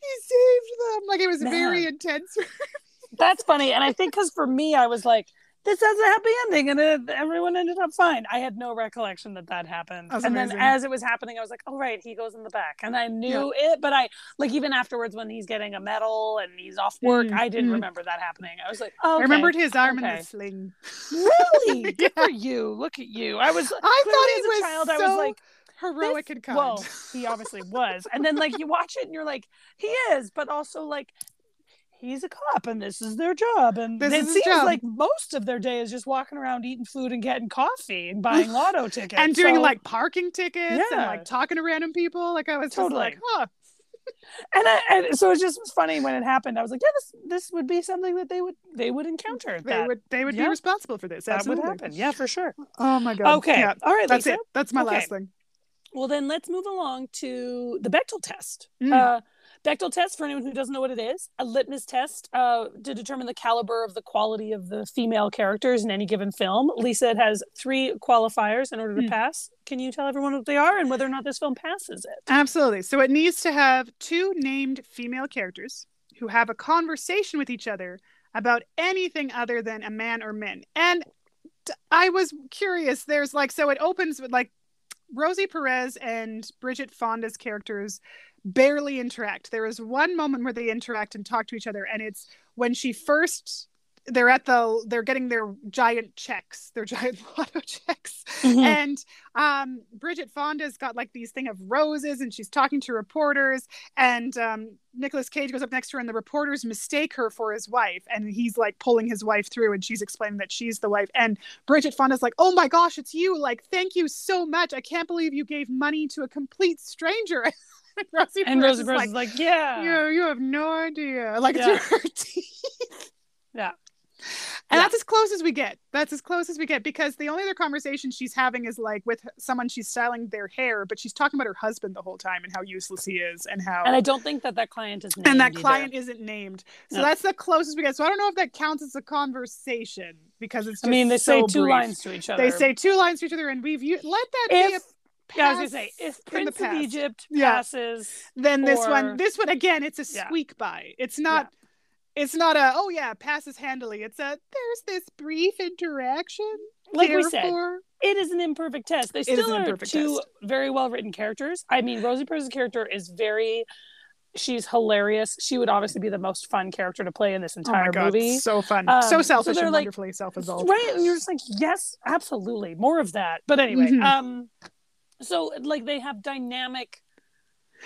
He saved them. Like it was very intense. [LAUGHS] That's funny. And I think because for me, I was like, this has a happy ending and it, everyone ended up fine. I had no recollection that that happened. And amazing. then as it was happening, I was like, oh, right, he goes in the back. And I knew it, but I, like, even afterwards when he's getting a medal and he's off work, Mm, I didn't mm. remember that happening. I was like, oh, I remembered his arm in okay. the sling. Really? [LAUGHS] Good for you. Look at you. I was, I thought he as a was child, I so was like, heroic this- and kind. Well, he obviously was. And then like you watch it and you're like, he is, but also like he's a cop and this is their job. And This it seems job. like most of their day is just walking around eating food and getting coffee and buying [LAUGHS] lotto tickets. and doing So- like parking tickets and like talking to random people. Like I was Totally. just like, huh. and, I, and so it just was funny when it happened. I was like, yeah, this this would be something that they would they would encounter. They that, would they would yeah. be responsible for this. that would happen. Yeah, for sure. Oh my god. Okay. Yeah. All right, That's Lisa. it. That's my Okay. last thing. Well, then let's move along to the Bechdel test. Mm. Uh, Bechdel test, for anyone who doesn't know what it is, a litmus test uh, to determine the caliber of the quality of the female characters in any given film. Lisa, it has three qualifiers in order to Mm. pass. Can you tell everyone what they are and whether or not this film passes it? Absolutely. So it needs to have two named female characters who have a conversation with each other about anything other than a man or men. And I was curious. There's like, so it opens with like Rosie Perez and Bridget Fonda's characters barely interact. There is one moment where they interact and talk to each other, and it's when she first. They're at the. They're getting their giant checks, their giant [LAUGHS] lotto checks, Mm-hmm. and um, Bridget Fonda's got like these thing of roses, and she's talking to reporters. And um, Nicolas Cage goes up next to her, and the reporters mistake her for his wife, and he's like pulling his wife through, and she's explaining that she's the wife. And Bridget Fonda's like, "Oh my gosh, it's you! Like, thank you so much. I can't believe you gave money to a complete stranger." [LAUGHS] and Rosie and is like, is like, yeah. you you have no idea like Yeah. through her [LAUGHS] teeth Yeah. and Yeah. that's as close as we get that's as close as we get because the only other conversation she's having is like with someone she's styling their hair but she's talking about her husband the whole time and how useless he is and how And I don't think that that client is named and that either. client isn't named so No. that's the closest we get so i don't know if that counts as a conversation because it's I mean, they say two brief. lines to each other. they say two lines to each other and we've u- let that be a if yeah, I was gonna say if Prince of Egypt Yeah. passes, then this or- one this one again it's a Yeah. squeak by it's not it's not a oh yeah passes handily it's a there's this brief interaction like we said, therefore- it is an imperfect test. They still are two test. very well written characters. I mean, Rosie Perez's character is very. She's hilarious. She would obviously be the most fun character to play in this oh entire my god movie. so fun Um, so so selfish they're and like- wonderfully self-involved Right? And you're just like, yes, absolutely. More of that. But anyway, Mhm. um, so like they have dynamic.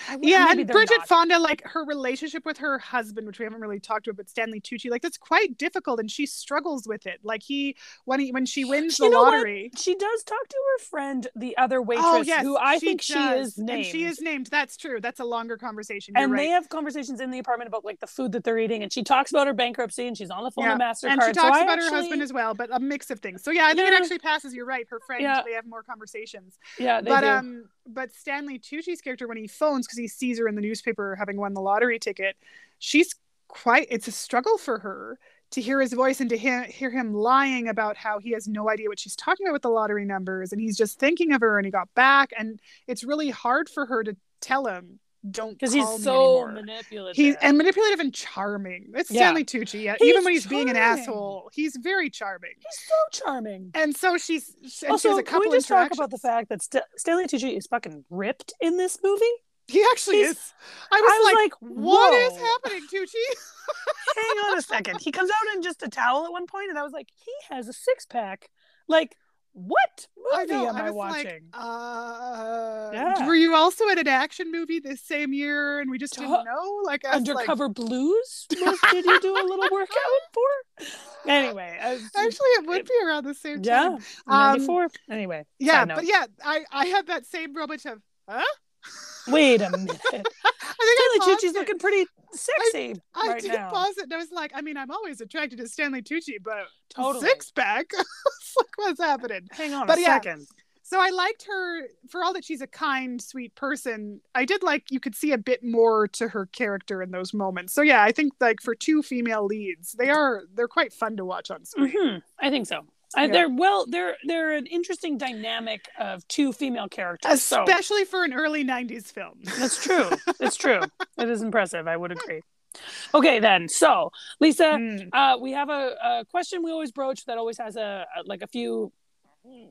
I- yeah and they're bridget not. fonda like her relationship with her husband which we haven't really talked about but stanley tucci like that's quite difficult and she struggles with it like he when he when she wins You the know what? lottery She does talk to her friend, the other waitress, oh yes who I she think she does. is named. and she is named that's true that's a longer conversation You're and right. they have conversations in the apartment about like the food that they're eating, and she talks about her bankruptcy, and she's on the phone Yeah. with Mastercard. and she talks I about her husband as well but a mix of things so yeah i think it actually passes you're right her friend Yeah. they have more conversations Yeah, they but do. um but stanley tucci's character when he phones because he sees her in the newspaper having won the lottery ticket she's quite it's a struggle for her to hear his voice and to hear, hear him lying about how he has no idea what she's talking about with the lottery numbers and he's just thinking of her and he got back and it's really hard for her to tell him don't because he's so anymore. manipulative. He's and manipulative and charming. It's Yeah. Stanley Tucci. Yeah. Even when he's being an asshole, he's very charming. He's so charming. And so she's and she also, has a can we just talk about the fact that St- Stanley Tucci is fucking ripped in this movie? He actually He's- is. I was, I was like, like, what is happening, Tucci? [LAUGHS] Hang on a second. He comes out in just a towel at one point, and I was like, he has a six pack. Like, what I movie know. am I, I watching? like, uh, Yeah. were you also in an action movie this same year and we just didn't know? Like, I was like- Undercover Blues? [LAUGHS] Did you do a little workout for? Anyway, was, actually, it would be around the same yeah, time. Um, anyway, Yeah, but yeah, I I had that same moment of, huh? Wait a minute. [LAUGHS] I think I Stanley Tucci's it. looking pretty sexy I right did now. pause it and I was like, I mean, I'm always attracted to Stanley Tucci, but Totally. six pack? [LAUGHS] Like, what's happening? Hang on But a yeah. second. So I liked her for all that she's a kind, sweet person. I did like you could see a bit more to her character in those moments. So yeah, I think like for two female leads, they are they're quite fun to watch on screen. hmm I think so. I, Yeah. They're well. They're they're an interesting dynamic of two female characters. So Especially for an early '90s film. that's true. [LAUGHS] It's true. It is impressive. I would agree. Okay, then. So, Lisa, Mm. uh, we have a, a question we always broach that always has a, a like a few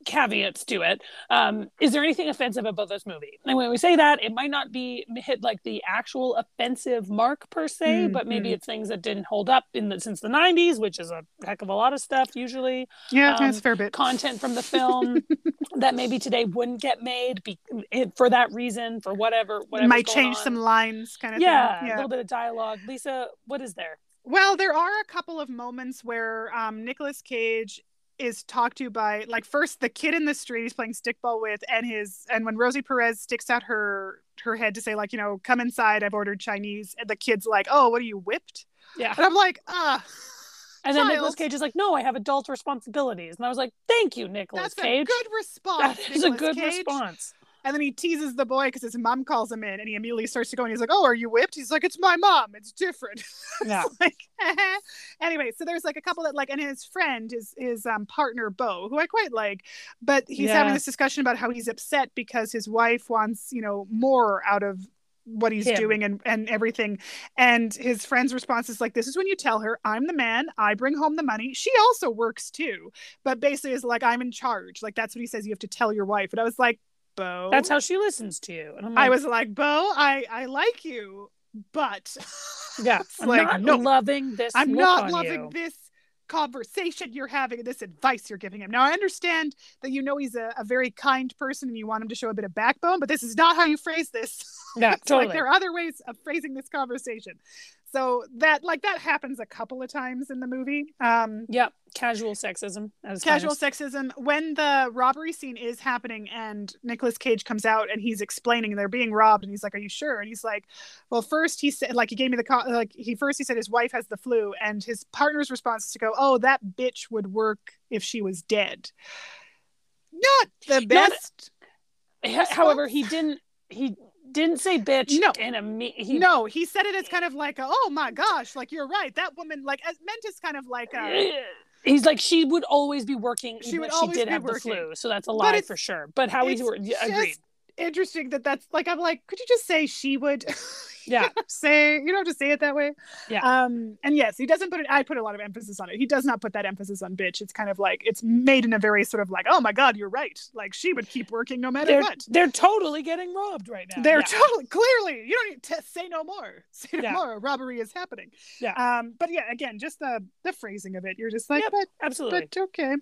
caveats to it. Um, is there anything offensive about this movie? And when we say that, it might not be hit like the actual offensive mark per se, Mm, but maybe mm. it's things that didn't hold up in the since the '90s, which is a heck of a lot of stuff usually. Yeah, Um, that's a fair bit. Content from the film [LAUGHS] that maybe today wouldn't get made be, for that reason, for whatever. whatever's Might change on. some lines, kind of Yeah, thing. a little bit of dialogue. Lisa, what is there? Well, there are a couple of moments where um, Nicolas Cage is talked to by like first the kid in the street he's playing stickball with and his and when Rosie Perez sticks out her her head to say like you know come inside I've ordered Chinese and the kid's like oh what are you whipped Yeah. and I'm like ah And then Child. Nicolas Cage is like, "No, I have adult responsibilities." And I was like, "Thank you, Nicolas that's a Cage. good response That is a good Cage." response." And then he teases the boy because his mom calls him in and he immediately starts to go and he's like oh are you whipped? He's like it's my mom. It's different. [LAUGHS] Yeah. It's like anyway so there's like a couple that like and his friend is his um partner bo who i quite like but he's having this discussion about how he's upset because his wife wants you know more out of what he's Him. doing and and everything. And his friend's response is like this is when you tell her i'm the man i bring home the money. She also works too but basically is like i'm in charge. Like that's what he says you have to tell your wife. And i was like bo That's how she listens to you. And I'm I was like, Bo, I I like you, but [LAUGHS] yeah, it's I'm like, not no, loving this. I'm not loving you. this conversation you're having this advice you're giving him. Now I understand that you know he's a, a very kind person and you want him to show a bit of backbone, but this is not how you phrase this. [LAUGHS] Yeah, totally. like there are other ways of phrasing this conversation. So that like that happens a couple of times in the movie. Um Yep, casual sexism. casual sexism when the robbery scene is happening and Nicolas Cage comes out and he's explaining they're being robbed and he's like are you sure and he's like well first he said like he gave me the co- like he first he said his wife has the flu and his partner's response is to go oh that bitch would work if she was dead not the best H- However, he didn't. He didn't say bitch. No. in a me. He, no he said it as kind of like a, oh my gosh like you're right that woman like as meant as kind of like a [CLEARS THROAT] He's like she would always be working. She even would if she always did be have the flu, so that's a lie for sure. But how he's it's wor- yeah, just- agreed. Interesting that that's like I'm like, could you just say she would? [LAUGHS] Yeah. say you don't have to say it that way. Yeah. Um, and yes, he doesn't put it. I put a lot of emphasis on it. He does not put that emphasis on bitch. It's kind of like it's made in a very sort of like, oh my god, you're right. Like she would keep working no matter they're, what. they're totally getting robbed right now. They're Yeah. totally clearly. You don't need to say no more. [LAUGHS] Say no Yeah. more. Robbery is happening. Yeah. Um, but yeah, again, just the the phrasing of it. You're just like, Yep. but Absolutely. but okay.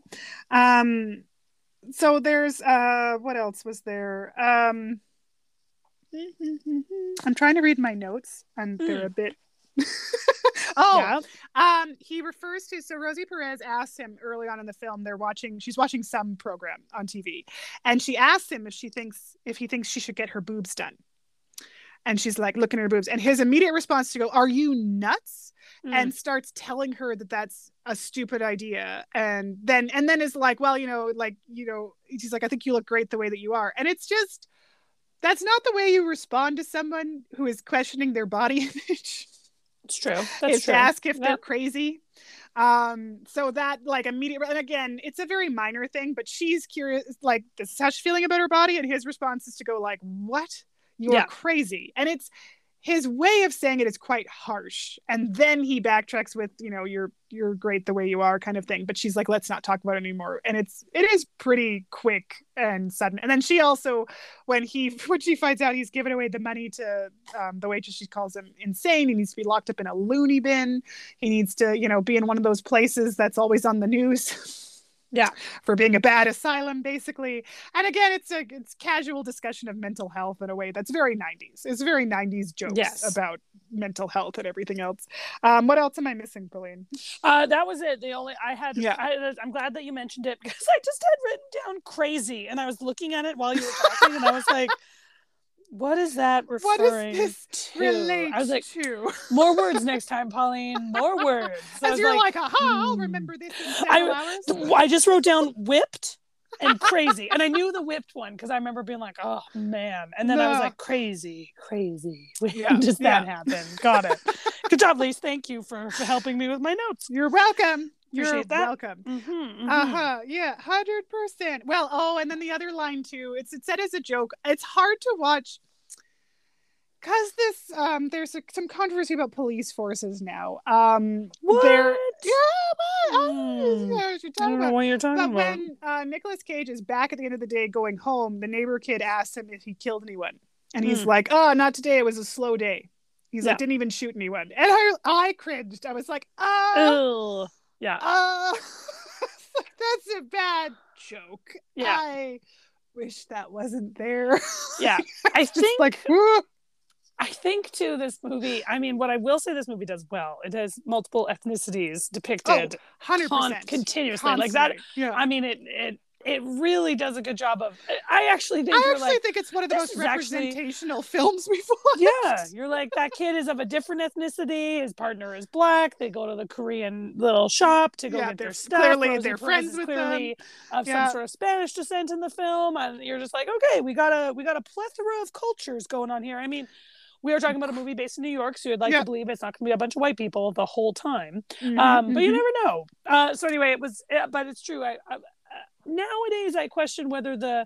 Um, so there's uh, what else was there? Um, [LAUGHS] I'm trying to read my notes, and they're Hmm. a bit. [LAUGHS] oh, yeah. um, he refers to so Rosie Perez asks him early on in the film. They're watching. She's watching some program on TV, and she asks him if she thinks if he thinks she should get her boobs done. And she's like looking at her boobs, and his immediate response to go, "Are you nuts?" Mm. and starts telling her that that's a stupid idea and then and then is like well you know like you know she's like i think you look great the way that you are and it's just that's not the way you respond to someone who is questioning their body [LAUGHS] image it's true. That's is true. to ask if they're crazy um so that like immediate and again it's a very minor thing but she's curious like this is how she's feeling about her body and his response is to go like what you're Yeah. crazy and it's his way of saying it is quite harsh. And then he backtracks with you know you're you're great the way you are kind of thing. But she's like let's not talk about it anymore. And it's it is pretty quick and sudden. And then she also when he [LAUGHS] when she finds out he's given away the money to um, the waitress she calls him insane. He needs to be locked up in a loony bin. He needs to you know be in one of those places that's always on the news [LAUGHS] Yeah. for being a bad asylum basically and again it's a it's casual discussion of mental health in a way that's very 90s it's very 90s jokes Yes. about mental health and everything else um what else am i missing pauline Uh, that was it. The only I had. Yeah. I, I'm glad that you mentioned it because [LAUGHS] I just had written down crazy, and I was looking at it while you were talking, and I was like, "What is that what referring is this to?" relate I was like, to [LAUGHS] "More words next time, Pauline. More words." I as you're like, aha i'll hmm. remember this in I- hours I just wrote down whipped and crazy, and I knew the whipped one because I remember being like, "Oh man," and then I was like, "Crazy, crazy." [LAUGHS] When Yeah, does that yeah. happen? Got it. Good job, Lise. Thank you for, for helping me with my notes. you're welcome you're that. welcome Mm-hmm, Uh-huh. Yeah, hundred percent. Well, oh, and then the other line too. It's it's said as a joke. It's hard to watch because this um there's a, some controversy about police forces now. Um What? yeah, but, uh, you're I talking don't know what you're talking But about. when uh, Nicolas Cage is back at the end of the day going home, the neighbor kid asks him if he killed anyone, and he's Hmm. like, "Oh, not today. It was a slow day." He's Yeah. like, "Didn't even shoot anyone," and I I cringed. I was like, "Oh." Yeah. Uh, [LAUGHS] [LAUGHS] that's a bad joke. Yeah. I wish that wasn't there. Yeah. [LAUGHS] I think like. I think too this movie, I mean what I will say this movie does well, it has multiple ethnicities depicted 100%. con- continuously. Like that Yeah. I mean it it it really does a good job of I actually think I actually like think it's one of the most is actually- representational films we've watched. yeah, you're like that kid is of a different ethnicity. His partner is black. They go to the Korean little shop to go Yeah, get their stuff. clearly- Rosie they're friends with them. clearly of Yeah. some sort of Spanish descent in the film, and you're just like, okay, we got a we got a plethora of cultures going on here. I mean, we are talking about a movie based in New York, so you'd like Yeah. to believe it's not going to be a bunch of white people the whole time. Mhm, Um, but you mhm. never know. Uh, so anyway, it was, but it's true. I, I nowadays I question whether the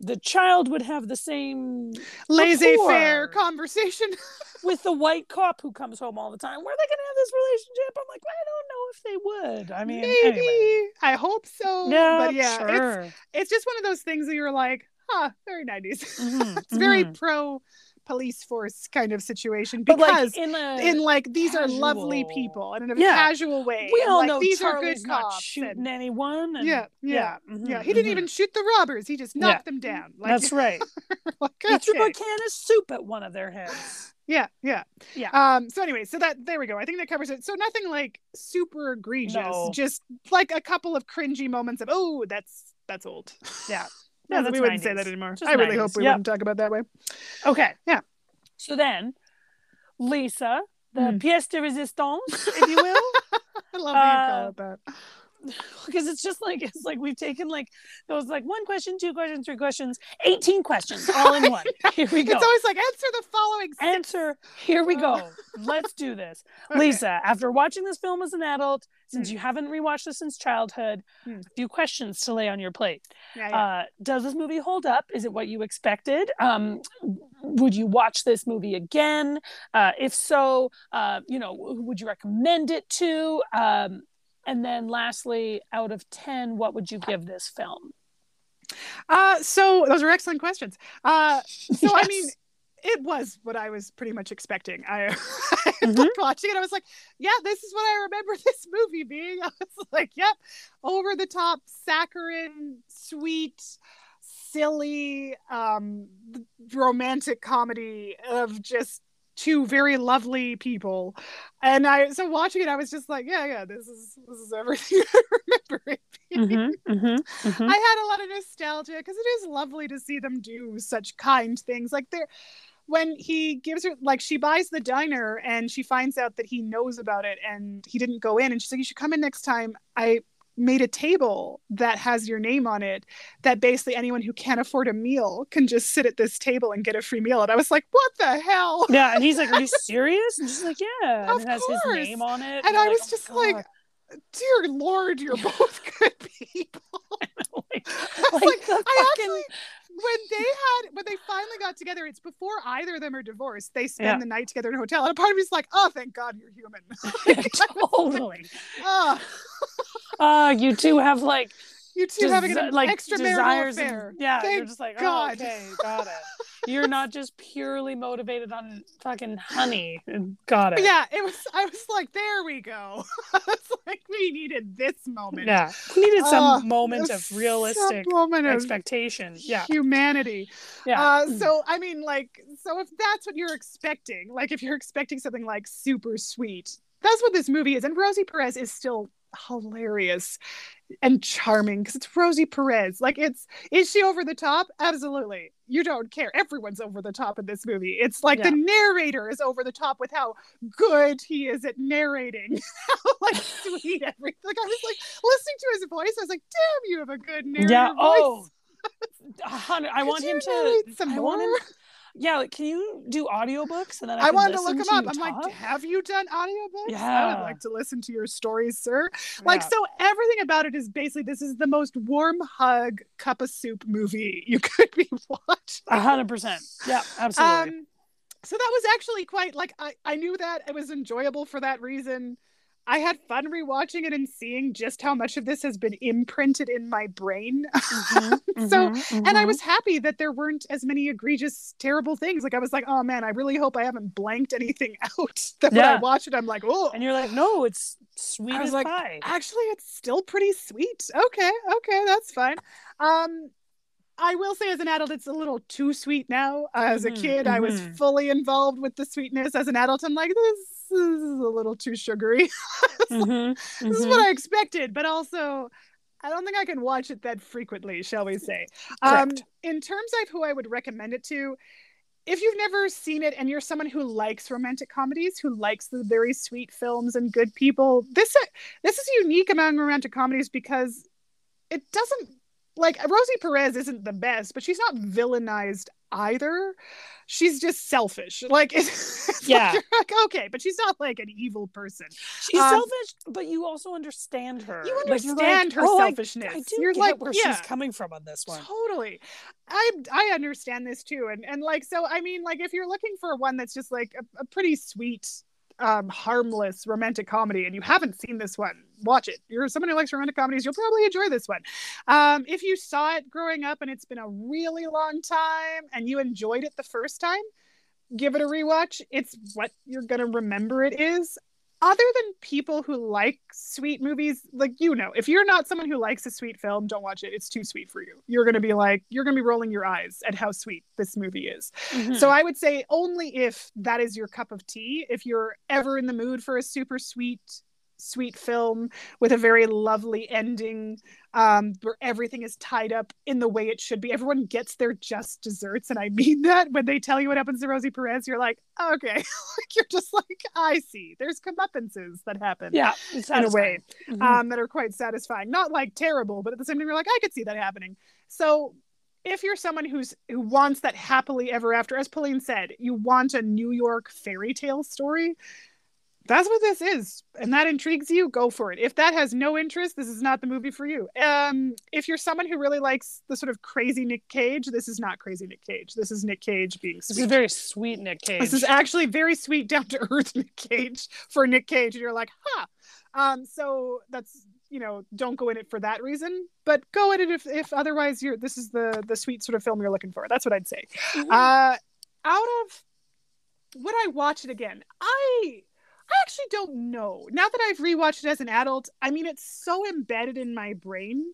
the child would have the same laissez-faire conversation. [LAUGHS] with the white cop who comes home all the time. Were they going to have this relationship? I'm like, I don't know if they would. I mean, Maybe. anyway. I hope so. Yeah, but yeah, it's sure. it's just one of those things that you're like, huh, very 90s. [LAUGHS] Mhm, it's very mhm. pro police force kind of situation because like in in like these are lovely people and in a Yeah. casual way. we all like, know these Charlie's are good not cops. shooting and- anyone. And, yeah, yeah, mhm, yeah. He didn't mhm. even shoot the robbers. He just Yeah. knocked them down. Like, That's right. [LAUGHS] like, He threw a can of soup at one of their heads. Yeah, yeah, Yeah. Um. So anyway, so that there we go. I think that covers it. So nothing like super egregious. No. Just like a couple of cringy moments of oh, that's that's old. Yeah. Yeah, that's we wouldn't say that anymore. Just I really 90s. hope we Yep. wouldn't talk about that way. Okay. Yeah. So then, Lisa, the Mm. pièce de résistance, if you will, [LAUGHS] I love how you Uh, call it that. [LAUGHS] because it's just like it's like we've taken like those like one question, two questions, three questions, eighteen questions all in one. [LAUGHS] Here we go. It's always like answer the following. Six. Answer. Here we go. [LAUGHS] Let's do this, okay. Lisa. After watching this film as an adult, since mm. you haven't rewatched this since childhood, mm. a few questions to lay on your plate. Yeah, yeah. Uh, does this movie hold up? Is it what you expected? Um, would you watch this movie again? Uh, if so, uh, you know, would you recommend it to? Um, and then lastly, out of 10, what would you give this film? Uh, so those are excellent questions. Uh, [LAUGHS] so yes. I mean, it was what I was pretty much expecting. I, [LAUGHS] mm-hmm. watching it, I was like, yeah, this is what I remember [LAUGHS] this movie being. I was like, yep, over the top, saccharine, sweet, silly, um, romantic comedy of just two very lovely people. And i so watching it i was just like yeah yeah this is this is everything [LAUGHS] i remember it mm-hmm, mm-hmm, mm-hmm. i had a lot of nostalgia because it is lovely to see them do such kind things. Like they're when he gives her like she buys the diner and she finds out that he knows about it and he didn't go in and she's like you should come in next time. I made a table that has your name on it that basically anyone who can't afford a meal can just sit at this table and get a free meal and i was like what the hell yeah and he's like are you [LAUGHS] serious and she's like yeah and it has his name on it and, and i was like, oh just like dear lord you're both good people like, like, like I fucking... actually when they had when they finally got together, it's before either of them are divorced. They spend yeah. the night together in a hotel, and a part of me is like, "Oh, thank God you're human." [LAUGHS] [LAUGHS] like, totally. Oh. Uh, you two have like you two Des- having an like extramarital affair. And, yeah, Thank you're just like, oh, God. oh, okay, got it. You're not just purely motivated on fucking honey. Got it. Yeah, it was. I was like, there we go. [LAUGHS] it's like we needed this moment. Yeah, we needed some uh, moment of realistic moment expectation. Of yeah, humanity. Yeah. Uh, so I mean, like, so if that's what you're expecting, like, if you're expecting something like super sweet, that's what this movie is. And Rosie Perez is still hilarious and charming because it's Rosie Perez. Like it's is she over the top? Absolutely. You don't care. Everyone's over the top in this movie. It's like yeah. the narrator is over the top with how good he is at narrating. [LAUGHS] like sweet everything. Like I was like listening to his voice. I was like, damn, you have a good narrator. Yeah. Oh, voice. [LAUGHS] Oh. I want him to. I more? want him yeah, like, can you do audiobooks? And then I, I wanted to look them up. I'm talk? like, have you done audiobooks? Yeah. I would like to listen to your stories, sir. Like, yeah. so everything about it is basically this is the most warm hug cup of soup movie you [LAUGHS] could be watching. Hundred percent. Yeah, absolutely. Um, so that was actually quite like I, I knew that it was enjoyable for that reason. I had fun rewatching it and seeing just how much of this has been imprinted in my brain. [LAUGHS] Mm-hmm, so, mm-hmm, and I mm-hmm. was happy that there weren't as many egregious, terrible things. Like I was like, oh man, I really hope I haven't blanked anything [LAUGHS] out. That yeah. when I watch it, I'm like, oh. And you're like, no, it's sweet I as like, pie. Actually, it's still pretty sweet. Okay, okay, that's fine. Um, I will say, as an adult, it's a little too sweet now. As a mm-hmm, kid, I was mm-hmm. fully involved with the sweetness. As an adult, I'm like, this this is a little too sugary. [LAUGHS] mm-hmm, mm-hmm. This is what mm-hmm. I expected, but also I don't think I can watch it that frequently, shall we say. Um, in terms of who I would recommend it to, if you've never seen it and you're someone who likes romantic comedies, who likes the very sweet films and good people, this this is unique among romantic comedies because it doesn't like Rosie Perez isn't the best, but she's not villainized either. She's just selfish. Like, [LAUGHS] it's, it's yeah, like, okay, but she's not like an evil person. She's um, selfish, but you also understand her. You understand like, her oh, selfishness. I, I do you're like where yeah, she's coming from on this one. Totally, I I understand this too, and and like so. I mean, like if you're looking for one that's just like a, a pretty sweet um, harmless romantic comedy and you haven't seen this one, watch it. You're someone who likes romantic comedies, you'll probably enjoy this one. Um, if you saw it growing up and it's been a really long time and you enjoyed it the first time, give it a rewatch. It's what you're going to remember it is other than people who like sweet movies, like you know, if you're not someone who likes a sweet film, don't watch it. It's too sweet for you. You're going to be like, you're going to be rolling your eyes at how sweet this movie is. Mm-hmm. So I would say only if that is your cup of tea, if you're ever in the mood for a super sweet sweet film with a very lovely ending um, where everything is tied up in the way it should be. Everyone gets their just desserts, and I mean [LAUGHS] that when they tell you what happens to Rosie Perez, you're like, okay, [LAUGHS] like you're just like, I see. There's comeuppances that happen, yeah, in a way mm-hmm. um, that are quite satisfying. Not like terrible, but at the same time, you're like, I could see that happening. So if you're someone who's who wants that happily ever after, as Pauline said, you want a New York fairy tale story that's what this is and that intrigues you go for it. If that has no interest this is not the movie for you. Um if you're someone who really likes the sort of crazy nick cage this is not crazy nick cage. This is nick cage being sweet. this is very sweet nick cage this is actually very sweet down to earth nick cage for nick cage and you're like huh. Um so that's you know don't go in it for that reason but go in it if, if otherwise you're this is the the sweet sort of film you're looking for. That's what i'd say. Mm-hmm. uh out of would i watch it again i I actually don't know. Now that I've rewatched it as an adult, I mean, it's so embedded in my brain.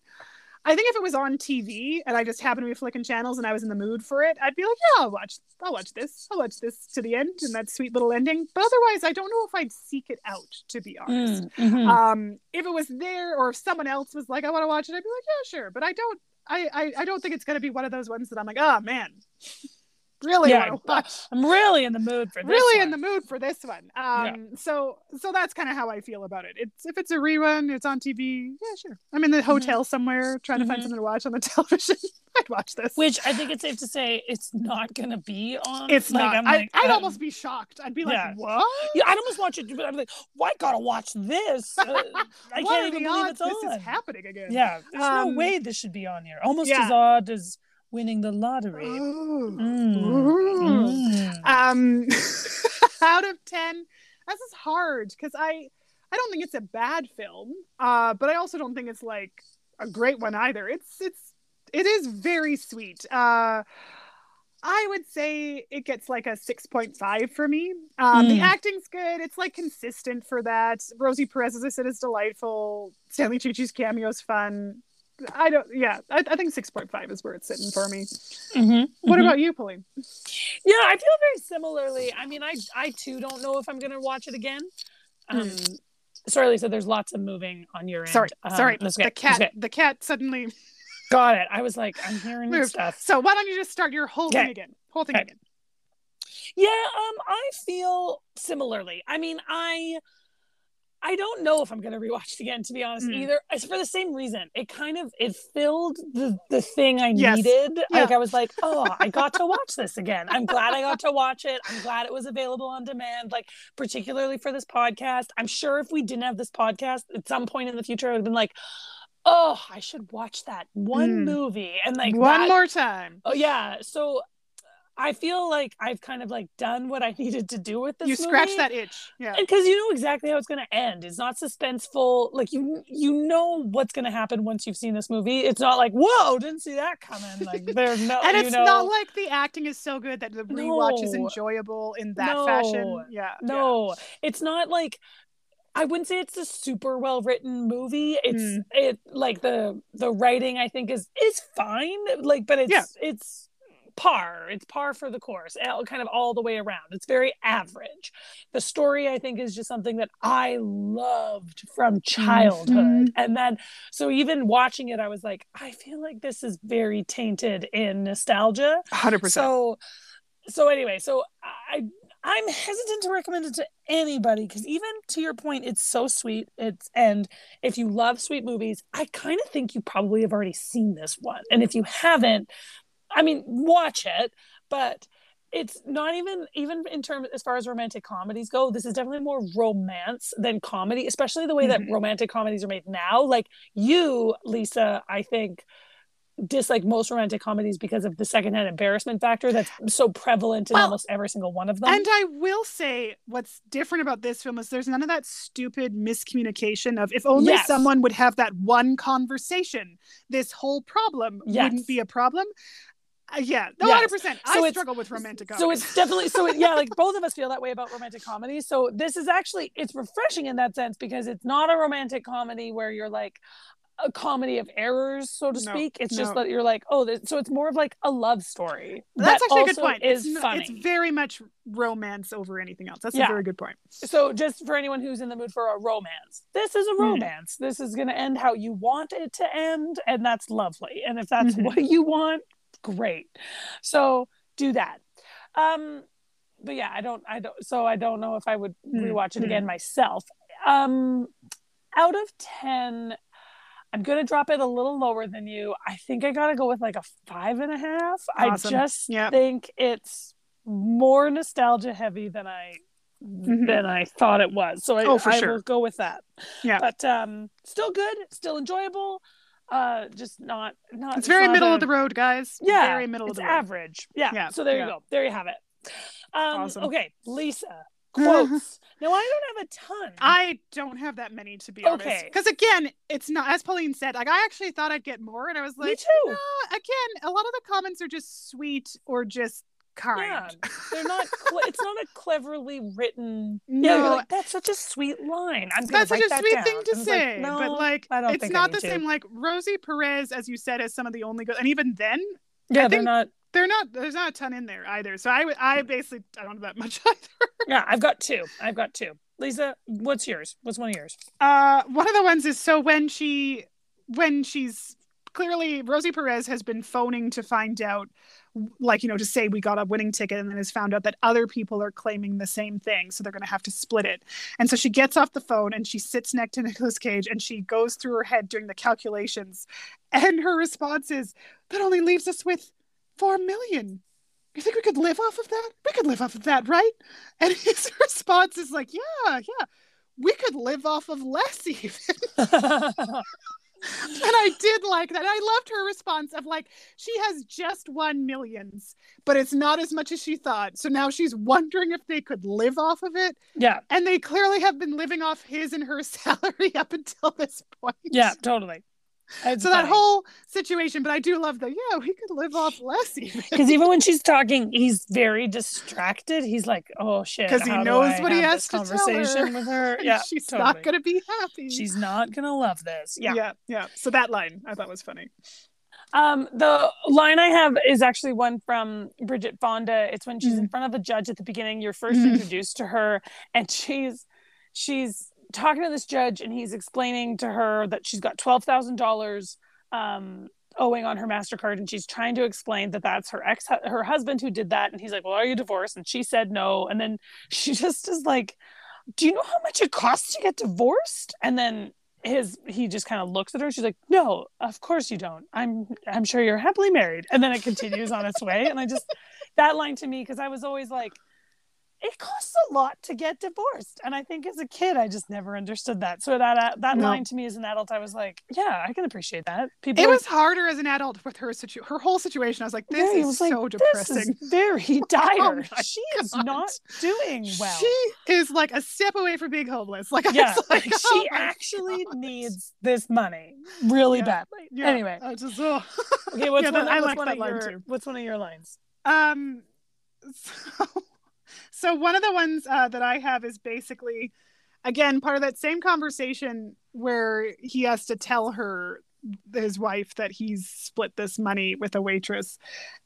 I think if it was on TV and I just happened to be flicking channels and I was in the mood for it, I'd be like, yeah, I'll watch, I'll watch this, I'll watch this to the end and that sweet little ending. But otherwise, I don't know if I'd seek it out, to be honest. Mm, mm-hmm. Um, if it was there or if someone else was like, I want to watch it, I'd be like, yeah, sure. But I don't, I, I, I don't think it's going to be one of those ones that I'm like, oh man, really yeah, I'm really in the mood for this. Really one. in the mood for this one. Um, yeah. so so that's kind of how I feel about it. It's if it's a rerun, it's on TV. Yeah, sure. I'm in the mm-hmm. hotel mm-hmm. somewhere trying to mm-hmm. find something to watch on the [LAUGHS] television. I'd watch this. Which I think it's safe to say it's not gonna be on. It's like, not. Like, I, would um, almost be shocked. I'd be like, yeah. what? Yeah, I'd almost watch it, but I'd be like, why gotta watch this? [LAUGHS] Uh, I can't even believe it's on. This is happening again. Yeah, there's um, no way this should be on here. Almost as odd as winning the lottery. Mm. Mm. Um, [LAUGHS] out of ten, this is hard because I I don't think it's a bad film, uh, but I also don't think it's like a great one either. It's it's it is very sweet. Uh, I would say it gets like a 6.5 for me. Um, mm. The acting's good. It's like consistent for that. Rosie Perez, as I said, is delightful. Stanley Tucci's cameo is fun. I don't. Yeah, I, I think six point five is where it's sitting for me. Mm-hmm, what mm-hmm. about you, Pauline? Yeah, I feel very similarly. I mean, I I too don't know if I'm gonna watch it again. Um, mm. Sorry, Lisa. There's lots of moving on your end. Sorry, um, sorry. The cat. The cat suddenly. [LAUGHS] Got it. I was like, I'm hearing Moved. stuff. So why don't you just start your whole okay. thing again? Whole thing okay. again. Yeah. Um. I feel similarly. I mean, I I don't know if I'm going to rewatch it again, to be honest, mm. either. It's for the same reason. It kind of it filled the the thing I yes. needed. Yeah. Like I was like, oh, I got to watch this again. I'm glad I got to watch it. I'm glad it was available on demand. Like particularly for this podcast. I'm sure if we didn't have this podcast at some point in the future, I would have been like. Oh, I should watch that one mm. movie and like one that, more time. Oh yeah. So I feel like I've kind of like done what I [LAUGHS] needed to do with this. You scratch that itch, yeah. Because you know exactly how it's going to end. It's not suspenseful. Like you, you know what's going to happen once you've seen this movie. It's not like whoa, didn't see that coming. Like there's no, [LAUGHS] and it's know... not like the acting is so good that the rewatch no. is enjoyable in that no. fashion. Yeah, no, yeah. it's not like I wouldn't say it's a super well written movie. It's mm. it like the the writing I think is is fine. Like, but it's yeah. it's par. It's par for the course, kind of all the way around. It's very average. The story, I think, is just something that I loved from childhood. Mm-hmm. And then, so even watching it, I was like, I feel like this is very tainted in nostalgia. 100%. So, so anyway, so I I'm hesitant to recommend it to anybody because even to your point, it's so sweet. It's and if you love sweet movies, I kind of think you probably have already seen this one. And if you haven't, I mean, watch it, but it's not even even in terms as far as romantic comedies go this is definitely more romance than comedy especially the way that mm-hmm. romantic comedies are made now like you lisa i think dislike most romantic comedies because of the secondhand embarrassment factor that's so prevalent in well, almost every single one of them. And I will say what's different about this film is there's none of that stupid miscommunication of if only yes. someone would have that one conversation, this whole problem yes. wouldn't be a problem. Uh, yeah, no, hundred yes. percent. I struggle with romantic comedy. So it's definitely so. It, yeah, like [LAUGHS] both of us feel that way about romantic comedies. So this is actually it's refreshing in that sense because it's not a romantic comedy where you're like, a comedy of errors, so to No, speak. It's just that you're like, oh, this, so it's more of like a love story. That's that actually a good point. Is it's, funny. it's very much romance over anything else. That's Yeah. a very good point. so just for anyone who's in the mood for a romance, this is a Mhm. romance. This is going to end how you want it to end, and that's lovely. And if that's Mhm. what you want, great. So do that. Um, but yeah, I don't, I don't. So I don't know if I would Mm, rewatch it mm. again myself. Um, out of ten. I'm gonna drop it a little lower than you. I think I gotta go with like a five and a half. Awesome. I just Yep. think it's more nostalgia heavy than I Mhm. than I thought it was. So I, Oh, I sure. will go with that. Yeah. But um still good, still enjoyable. Uh just not not It's very middle a- of the road, guys. Yeah. Very middle it's of the road. average. Yeah. Yeah, So there yeah. you go. There you have it. Um Awesome. okay, Lisa. [LAUGHS] Quotes. now I don't have a ton. I don't have that many to be honest. Okay. Because again, it's not as Pauline said. Like I actually thought I'd get more, and I was like Me too. "Nah." again, a lot of the comments are just sweet or just kind. Yeah, they're not. [LAUGHS] Cle- it's not a cleverly written. No. yeah, like that's such a sweet line. I'm That's such a sweet down." thing to it's like, say, no, but like, it's not the to. same. Like Rosie Perez, as you said, is some of the only good, and even then, Yeah, I they're not. they're not. There's not a ton in there either. So I, I basically, I don't know that much [LAUGHS] either. Yeah, I've got two. I've got two. Lisa, what's yours? What's one of yours? Uh, one of the ones is so when she, when she's clearly Rosie Perez has been phoning to find out, like you know, to say we got a winning ticket, and then has found out that other people are claiming the same thing, so they're going to have to split it. And so she gets off the phone and she sits next to Nicolas Cage and she goes through her head doing the calculations, and her response is that only leaves us with four million. You think we could live off of that? We could live off of that, right? And [LAUGHS] his response is like, yeah, yeah we could live off of less even. [LAUGHS] [LAUGHS] and I did like that. I loved her response of like, she has just won millions, but it's not as much as she thought. So now she's wondering if they could live off of it. yeah, And they clearly have been living off his and her [LAUGHS] salary up until this point. yeah, totally. It's So that whole situation, but I do love the yeah, we could live off less even. [LAUGHS] because even when she's talking, he's very distracted. He's like, "Oh shit," because he knows what he has to tell her. conversation with her. [LAUGHS] Yeah, she's totally. not gonna be happy. She's not gonna love this. Yeah. yeah, yeah. So that line I thought was funny. Um, the line I have is actually one from Bridget Fonda. It's when she's in front of the judge at the beginning. You're 1st Mhm. introduced to her, and she's she's talking to this judge, and he's explaining to her that she's got twelve thousand dollars um owing on her mastercard and she's trying to explain that that's her ex her husband who did that and he's like well are you divorced? And she said no and then [LAUGHS] she just is like do you know how much it costs to get divorced? And then his he just kind of looks at her she's like no of course you don't. I'm i'm sure you're happily married. And then it continues on its way and i just that line to me because i was always like it costs a lot to get divorced and i think as a kid i just never understood that so that uh, that No. line to me as an adult i was like yeah i can appreciate that people It was harder as an adult with her situ- her whole situation. I was like, this Yeah, is like, so this depressing. is [LAUGHS] very [LAUGHS] dire my she is not doing well She is like a step away from being homeless. [LAUGHS] Like, yeah like, like, oh she actually God. needs this money really Yeah. badly Yeah, anyway I just oh. okay what's one, that- I what's like one that of line your too. what's one of your lines Um, so, so one of the ones uh, that I have is basically, again, part of that same conversation where he has to tell her his wife that he's split this money with a waitress,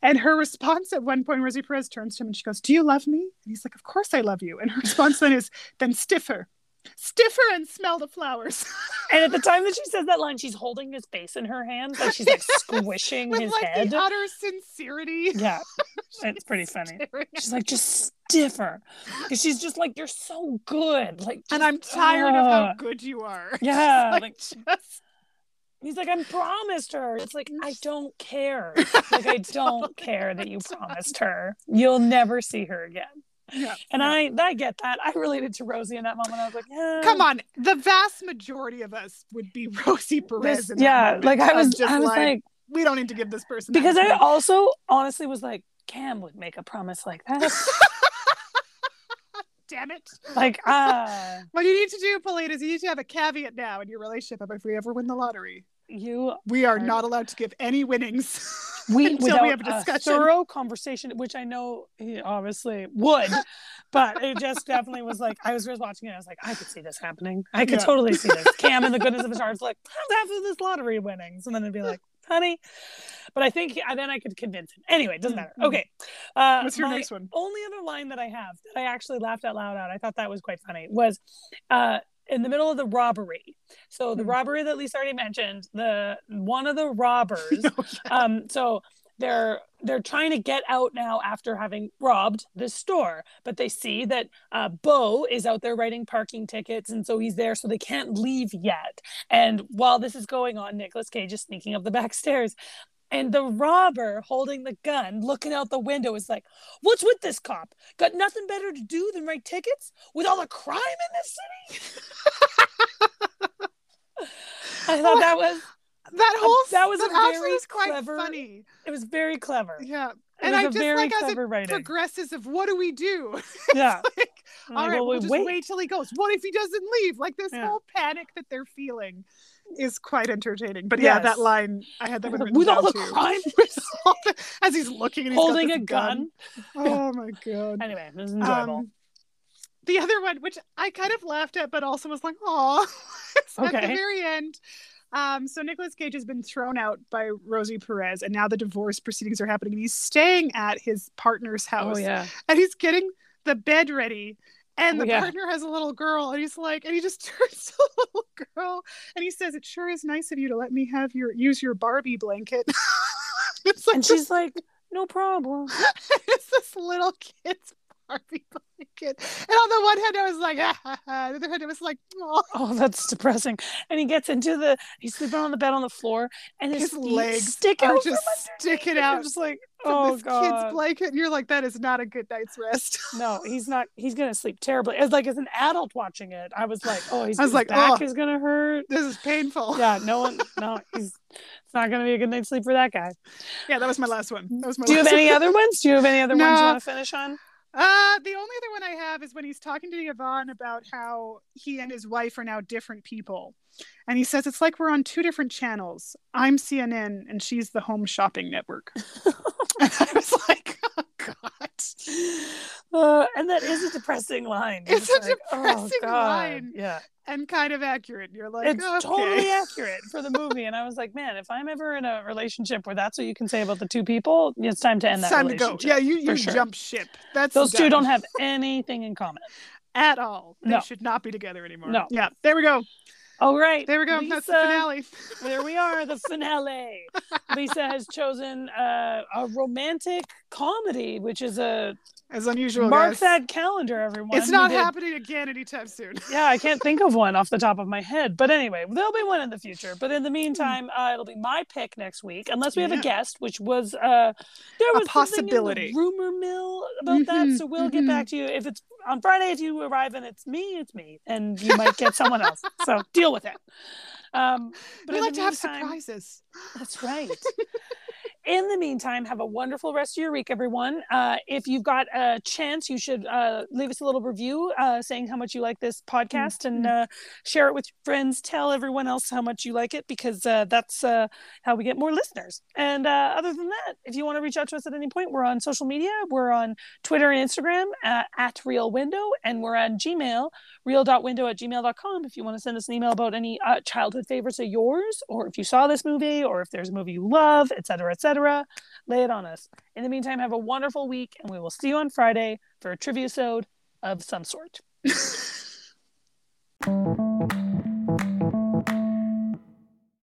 and her response at one point, Rosie Perez turns to him and she goes, "Do you love me?" And he's like, "Of course I love you." And her [LAUGHS] response then is, "Then stiffer." Stiffer and smell the flowers. [LAUGHS] and at the time that she says that line she's holding his face in her hands like she's like [LAUGHS] squishing With his like head the utter sincerity. yeah [LAUGHS] it's pretty funny she's like just stiffer because she's just like you're so good like and I'm tired of how uh, good you are. yeah like, like just He's like, I promised her. It's like, I don't care. Like, I don't care that you promised her. You'll never see her again. Yeah. And yeah. I, I get that. I related to Rosie in that moment. I was like, yeah. come on. The vast majority of us would be [LAUGHS] Rosie Perez. This, in that yeah, moment. like I was, just I was like, we don't need to give this person because much I money. also honestly was like, Cam would make a promise like that. [LAUGHS] [LAUGHS] Damn it. like, ah, What you need to do, Pauline, is you need to have a caveat now in your relationship of if we ever win the lottery. you we are, are not allowed to give any winnings we [LAUGHS] until we have a discussion. A thorough conversation, which I know he obviously would, but it just definitely was like I was just watching it. I was like, I could see this happening. I could yeah. totally see this. Cam and the goodness of his heart's like, how's after this lottery winnings? And then it'd be like, honey. But I think he, then I could convince him. Anyway, it doesn't matter. Mm-hmm. Okay. Uh, What's your next one? Only other line that I have that I actually laughed out loud at, I thought that was quite funny, was uh, in the middle of the robbery. So the mm. robbery that Lisa already mentioned, the one of the [LAUGHS] robbers. oh, yeah. Um, so they're they're trying to get out now after having robbed the store but they see that uh, Bo is out there writing parking tickets and so he's there so they can't leave yet and while this is going on Nicolas Cage is sneaking up the back [LAUGHS] stairs and the robber holding the gun, looking out the window, is like, What's with this cop? Got nothing better to do than write tickets with all the crime in this city? [LAUGHS] I thought that was that whole that was that a very was quite clever, funny. It was very clever. Yeah. And I just like as it writing. progresses of what do we do? [LAUGHS] Yeah. like, all like, right, well, we'll just wait. wait till he goes. What if he doesn't leave? Like this yeah. whole panic that they're feeling is quite entertaining. But yes. yeah, that line I had that with, with all the too. crime [LAUGHS] as he's looking and he's holding a gun. gun. [LAUGHS] Oh my god. Anyway, it was enjoyable. Um, the other one, which I kind of laughed at, but also was like, "Oh!" [LAUGHS] okay. At the very end, um, so Nicolas Cage has been thrown out by Rosie Perez, and now the divorce proceedings are happening. And he's staying at his partner's oh, house, oh, yeah. and he's getting the bed ready and oh, the yeah. partner has a little girl and he's like and he just [LAUGHS] turns to the little girl and he says it sure is nice of you to let me have your use your barbie blanket [LAUGHS] like and she's like no problem [LAUGHS] it's this little kid's barbie blanket [LAUGHS] and on the one hand i was like ah, ah, the other hand it was like oh. oh that's depressing and he gets into the he's sleeping on the bed on the floor and his, his legs stick out just sticking out just like oh, this God. kid's blanket. And you're like, that is not a good night's rest. [LAUGHS] no, he's not. He's gonna sleep terribly. As like as an adult watching it, I was like, oh, he's. I was like, back oh, is gonna hurt. This is painful. Yeah, [LAUGHS] no one. No, he's. It's not gonna be a good night's sleep for that guy. Yeah, that was my last one. That was my. Do you have any other ones? Do you have any other no. ones you want to finish on? Uh, the only other one I have is when he's talking to Yvonne about how he and his wife are now different people. And he says it's like we're on two different channels. I'm CNN and she's the home shopping network. [LAUGHS] [LAUGHS] and I was like. [LAUGHS] Uh, and that is a depressing line. It's, it's a like, oh, depressing oh, line. Yeah. And kind of accurate. You're like, it's okay. totally [LAUGHS] accurate for the movie. And I was like, man, if I'm ever in a relationship where that's what you can say about the two people, it's time to end it's that time relationship. To go. Yeah, you, you sure. jump ship. That's those two don't have anything in common at all. They no. should not be together anymore. No. Yeah. There we go. All right. There we go. Lisa, That's the finale. there we are, the finale. [LAUGHS] Lisa has chosen uh, a romantic comedy, which is a as unusual. Mark guys. that calendar, everyone. It's not happening again anytime soon. [LAUGHS] yeah, I can't think of one off the top of my head. But anyway, there'll be one in the future. But in the meantime, uh, it'll be my pick next week, unless we have yeah. a guest, which was uh, there was a possibility the rumor mill about mm-hmm, that. So we'll mm-hmm. get back to you if it's on Friday. If you arrive and it's me, it's me, and you might get someone else. So [LAUGHS] deal with it. Um, but we like to meantime, have surprises. That's right. [LAUGHS] in the meantime, have a wonderful rest of your week, everyone. Uh, if you've got a chance, you should uh, leave us a little review uh, saying how much you like this podcast mm-hmm. and uh, share it with your friends. Tell everyone else how much you like it because uh, that's uh, how we get more listeners. And other than that, if you want to reach out to us at any point, we're on social media. We're on Twitter and Instagram at Real Window, and we're on Gmail, real.window at gmail.com. If you want to send us an email about any uh, childhood favorites of yours, or if you saw this movie, or if there's a movie you love, etc., etc Lay it on us. In the meantime, have a wonderful week, and we will see you on Friday for a trivia sode of some sort. [LAUGHS]